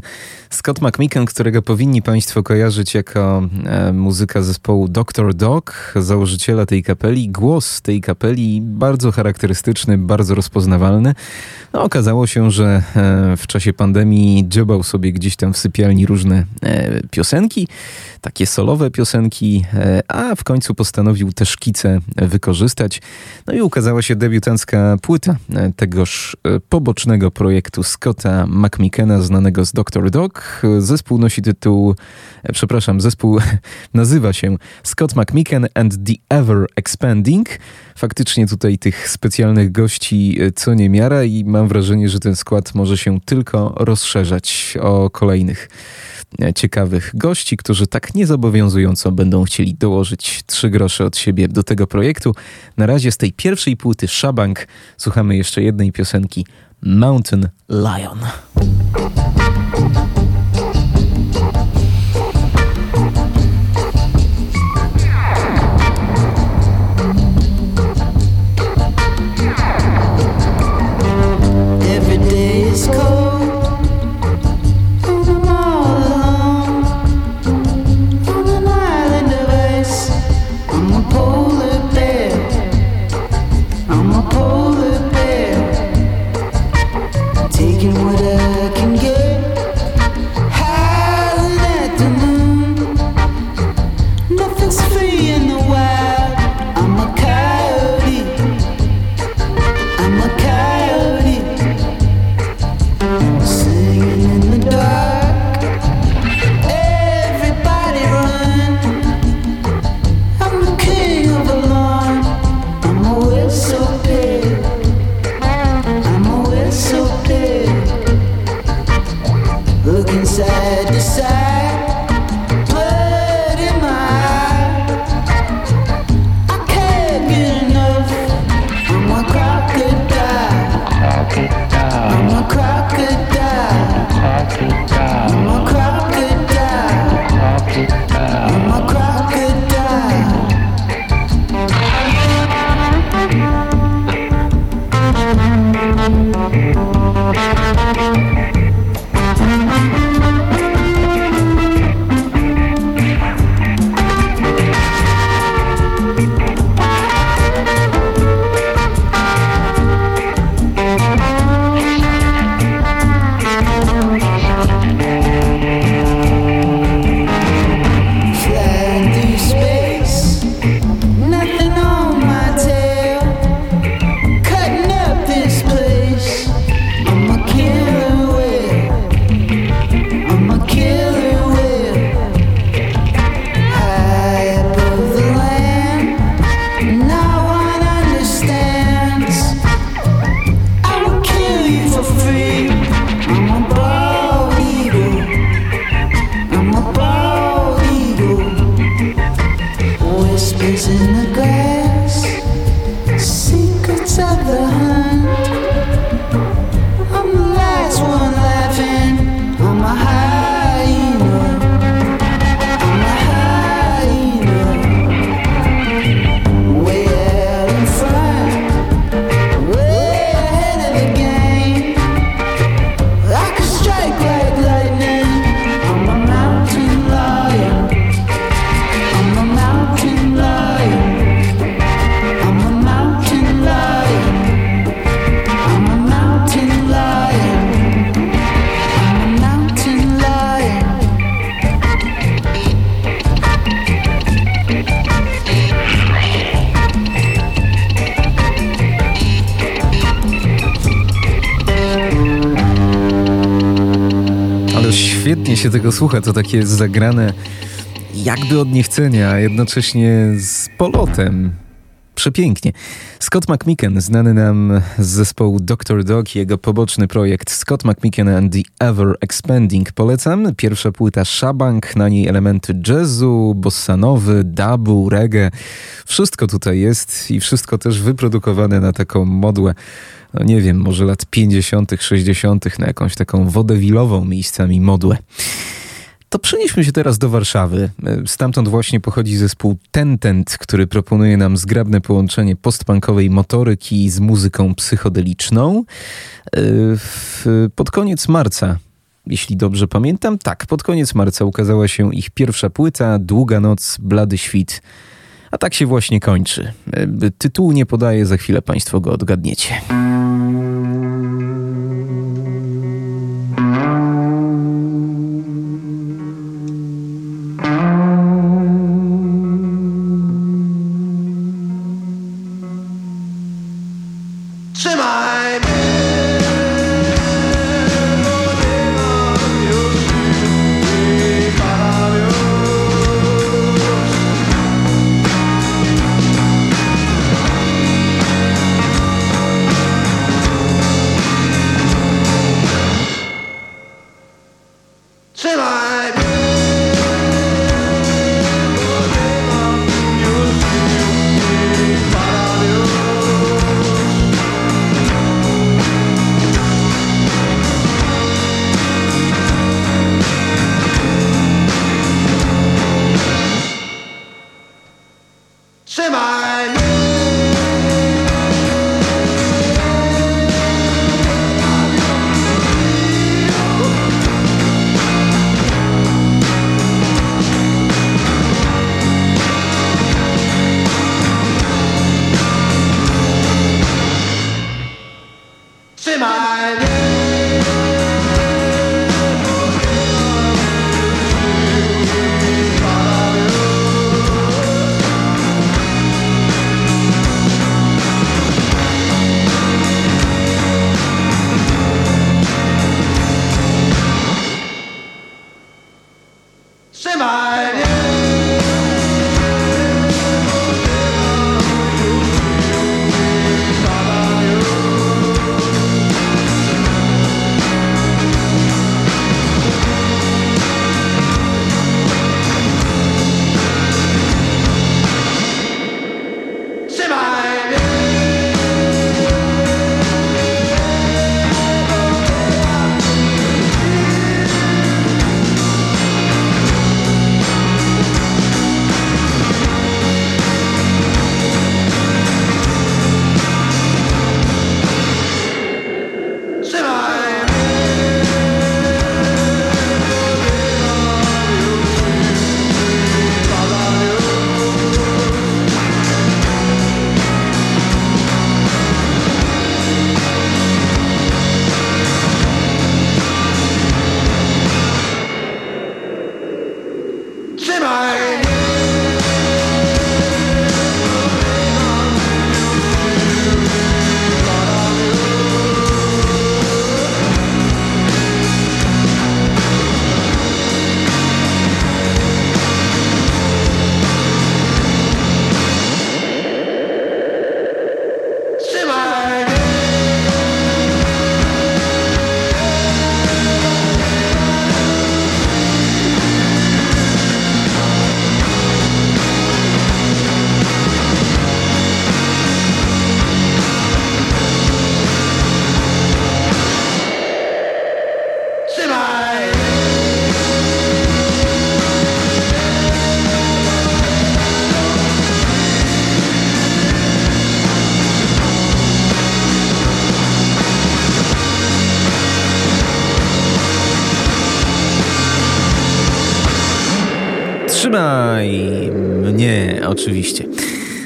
Scott McMicken, którego powinni Państwo kojarzyć jako e, muzyka zespołu Dr. Dog, założyciela tej kapeli. Głos tej kapeli bardzo charakterystyczny, bardzo rozpoznawalny. No, okazało się, że e, w czasie pandemii dziobał sobie gdzieś tam w sypialni różne e, piosenki, takie solowe piosenki, a w końcu postanowił te szkice wykorzystać. No i ukazała się debiutancka płyta tegoż pobocznego projektu Scotta McMickena, znanego z Dr. Dog. Zespół nosi tytuł, przepraszam, zespół nazywa się Scott McMicken and the Ever Expanding. Faktycznie tutaj tych specjalnych gości co niemiara i mam wrażenie, że ten skład może się tylko rozszerzać o kolejnych e, ciekawych gości, którzy tak niezobowiązująco będą chcieli dołożyć trzy grosze od siebie do tego projektu. Na razie z tej pierwszej płyty Shabank słuchamy jeszcze jednej piosenki Mountain Lion. Się tego słucha, to takie jest zagrane jakby od niechcenia, a jednocześnie z polotem. Przepięknie. Scott McMicken, znany nam z zespołu Dr. Dog, jego poboczny projekt Scott McMicken and the Ever Expanding polecam. Pierwsza płyta Shabank, na niej elementy jazzu, bossanowy, dubu, reggae. Wszystko tutaj jest i wszystko też wyprodukowane na taką modłę no nie wiem, może lat 50., 60., na jakąś taką wodewilową miejscami modłę. To przenieśmy się teraz do Warszawy. Stamtąd właśnie pochodzi zespół Tentent, który proponuje nam zgrabne połączenie postpunkowej motoryki z muzyką psychodeliczną. E, pod koniec marca jeśli dobrze pamiętam, tak, pod koniec marca ukazała się ich pierwsza płyta Długa noc, blady świt. A tak się właśnie kończy. E, tytułu nie podaję, za chwilę Państwo go odgadniecie. Oczywiście.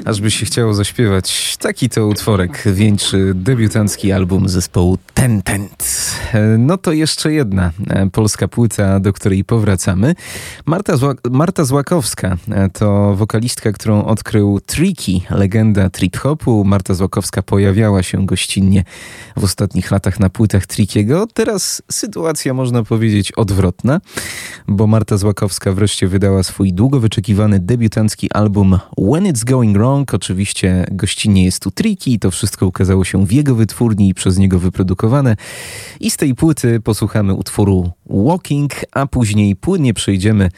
Aż by się chciało zaśpiewać. Taki to utworek wieńczy debiutancki album zespołu Ten Tent. No to jeszcze jedna e, polska płyta, do której powracamy. Marta, Zła Marta Złakowska e, to wokalistka, którą odkrył Tricky, legenda trip-hopu. Marta Złakowska pojawiała się gościnnie w ostatnich latach na płytach Trickiego. Teraz sytuacja można powiedzieć odwrotna, bo Marta Złakowska wreszcie wydała swój długo wyczekiwany debiutancki album When It's Going Wrong Oczywiście gościnnie jest tu Triki, to wszystko ukazało się w jego wytwórni i przez niego wyprodukowane. I tej płyty posłuchamy utworu Walking, a później płynnie przejdziemy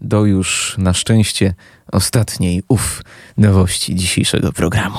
do już na szczęście ostatniej, uf, nowości dzisiejszego programu.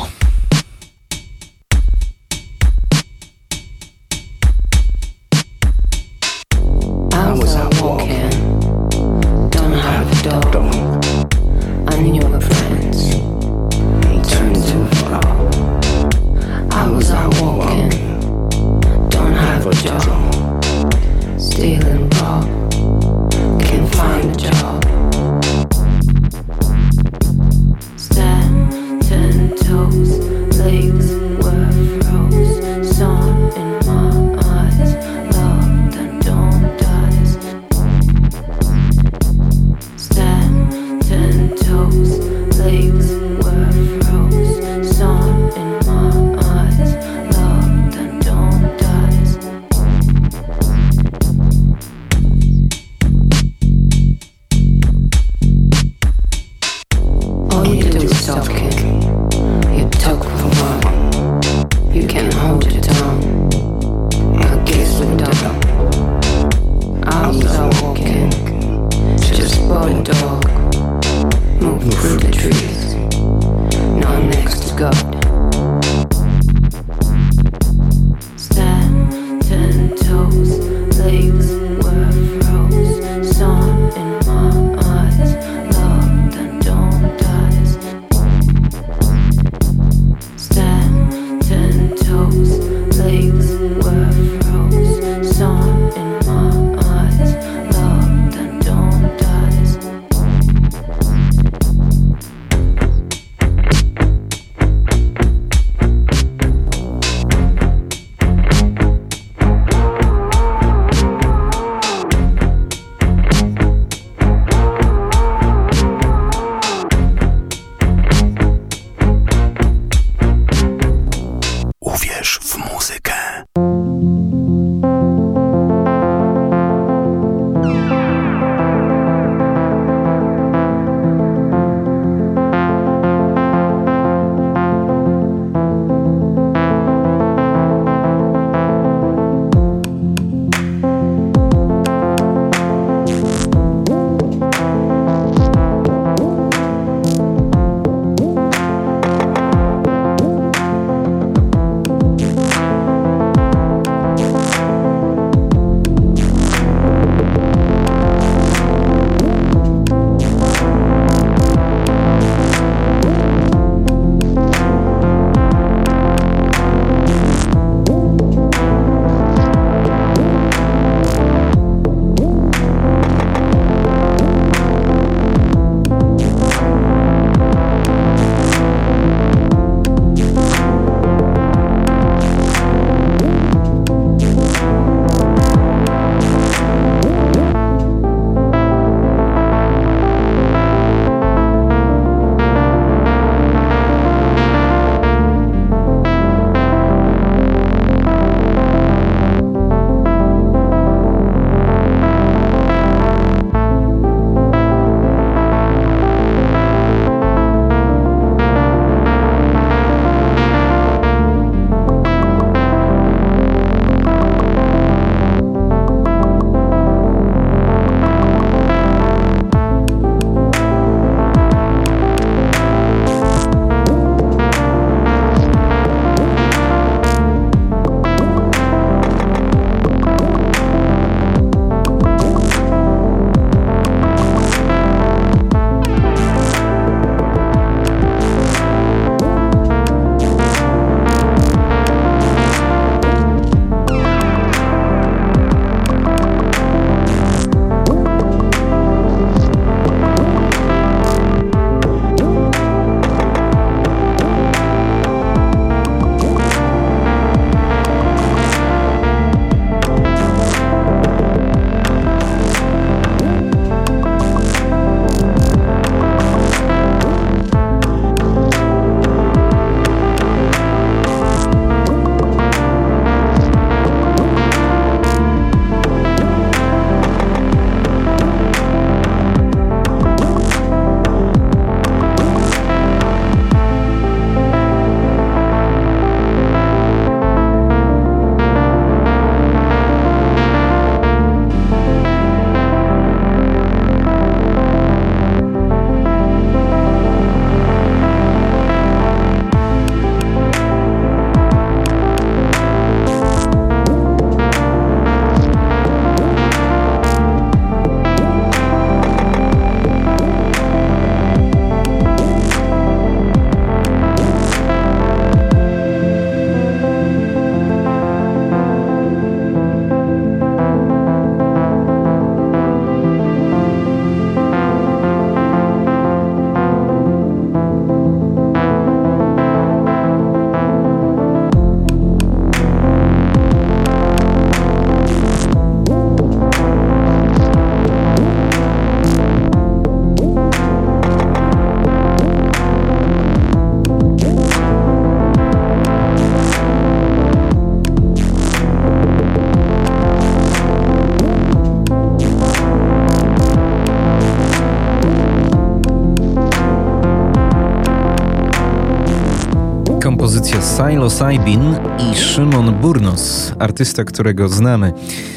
Silo Saibin i Szymon Burnos, artysta, którego znamy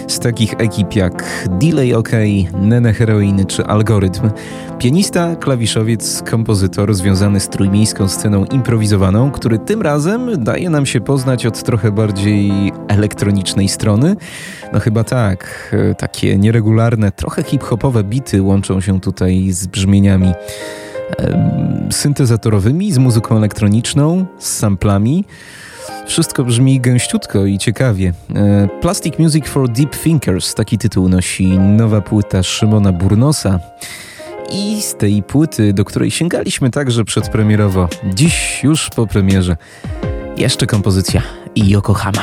z takich ekip jak Delay OK, Nene Heroiny czy Algorytm. Pianista, klawiszowiec, kompozytor związany z trójmiejską sceną improwizowaną, który tym razem daje nam się poznać od trochę bardziej elektronicznej strony. No chyba tak, takie nieregularne, trochę hip-hopowe bity łączą się tutaj z brzmieniami syntezatorowymi, z muzyką elektroniczną, z samplami. Wszystko brzmi gęściutko i ciekawie. E, Plastic Music for Deep Thinkers, taki tytuł nosi nowa płyta Szymona Burnosa. I z tej płyty, do której sięgaliśmy także przedpremierowo, dziś już po premierze, jeszcze kompozycja Yokohama.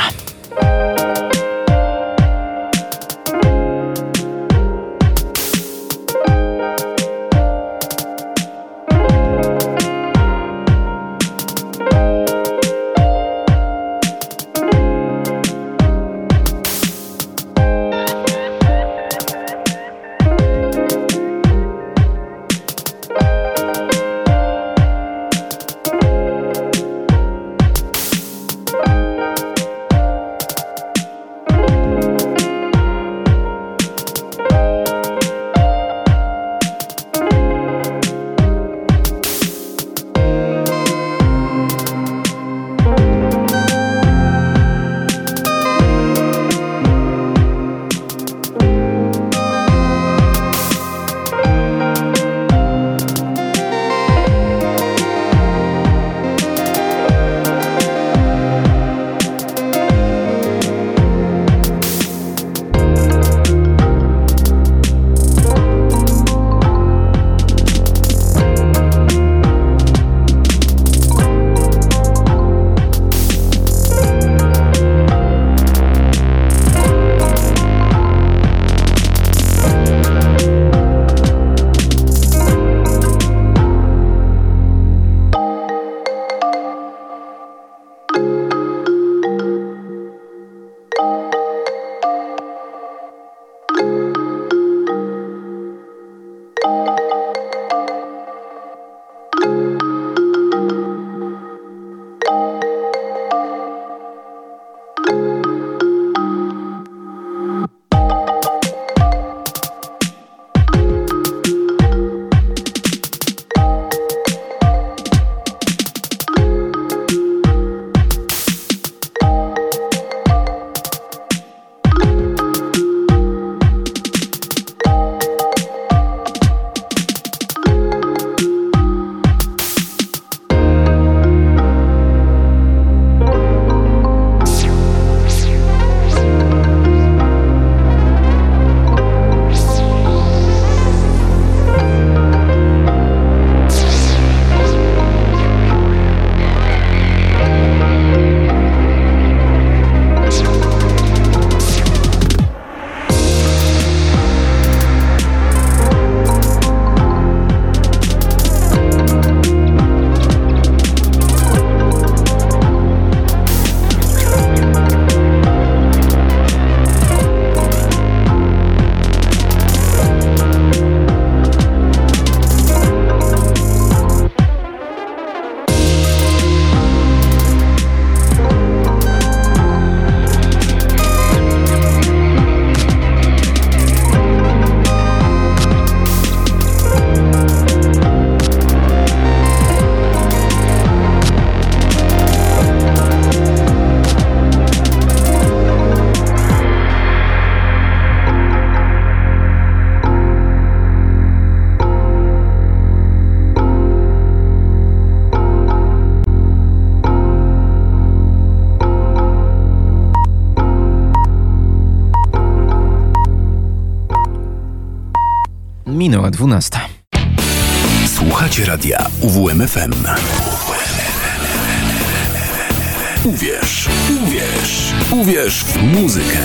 Minęła dwunasta. Słuchacie radia UWMFM. Uwierz, uwierz, uwierz w muzykę.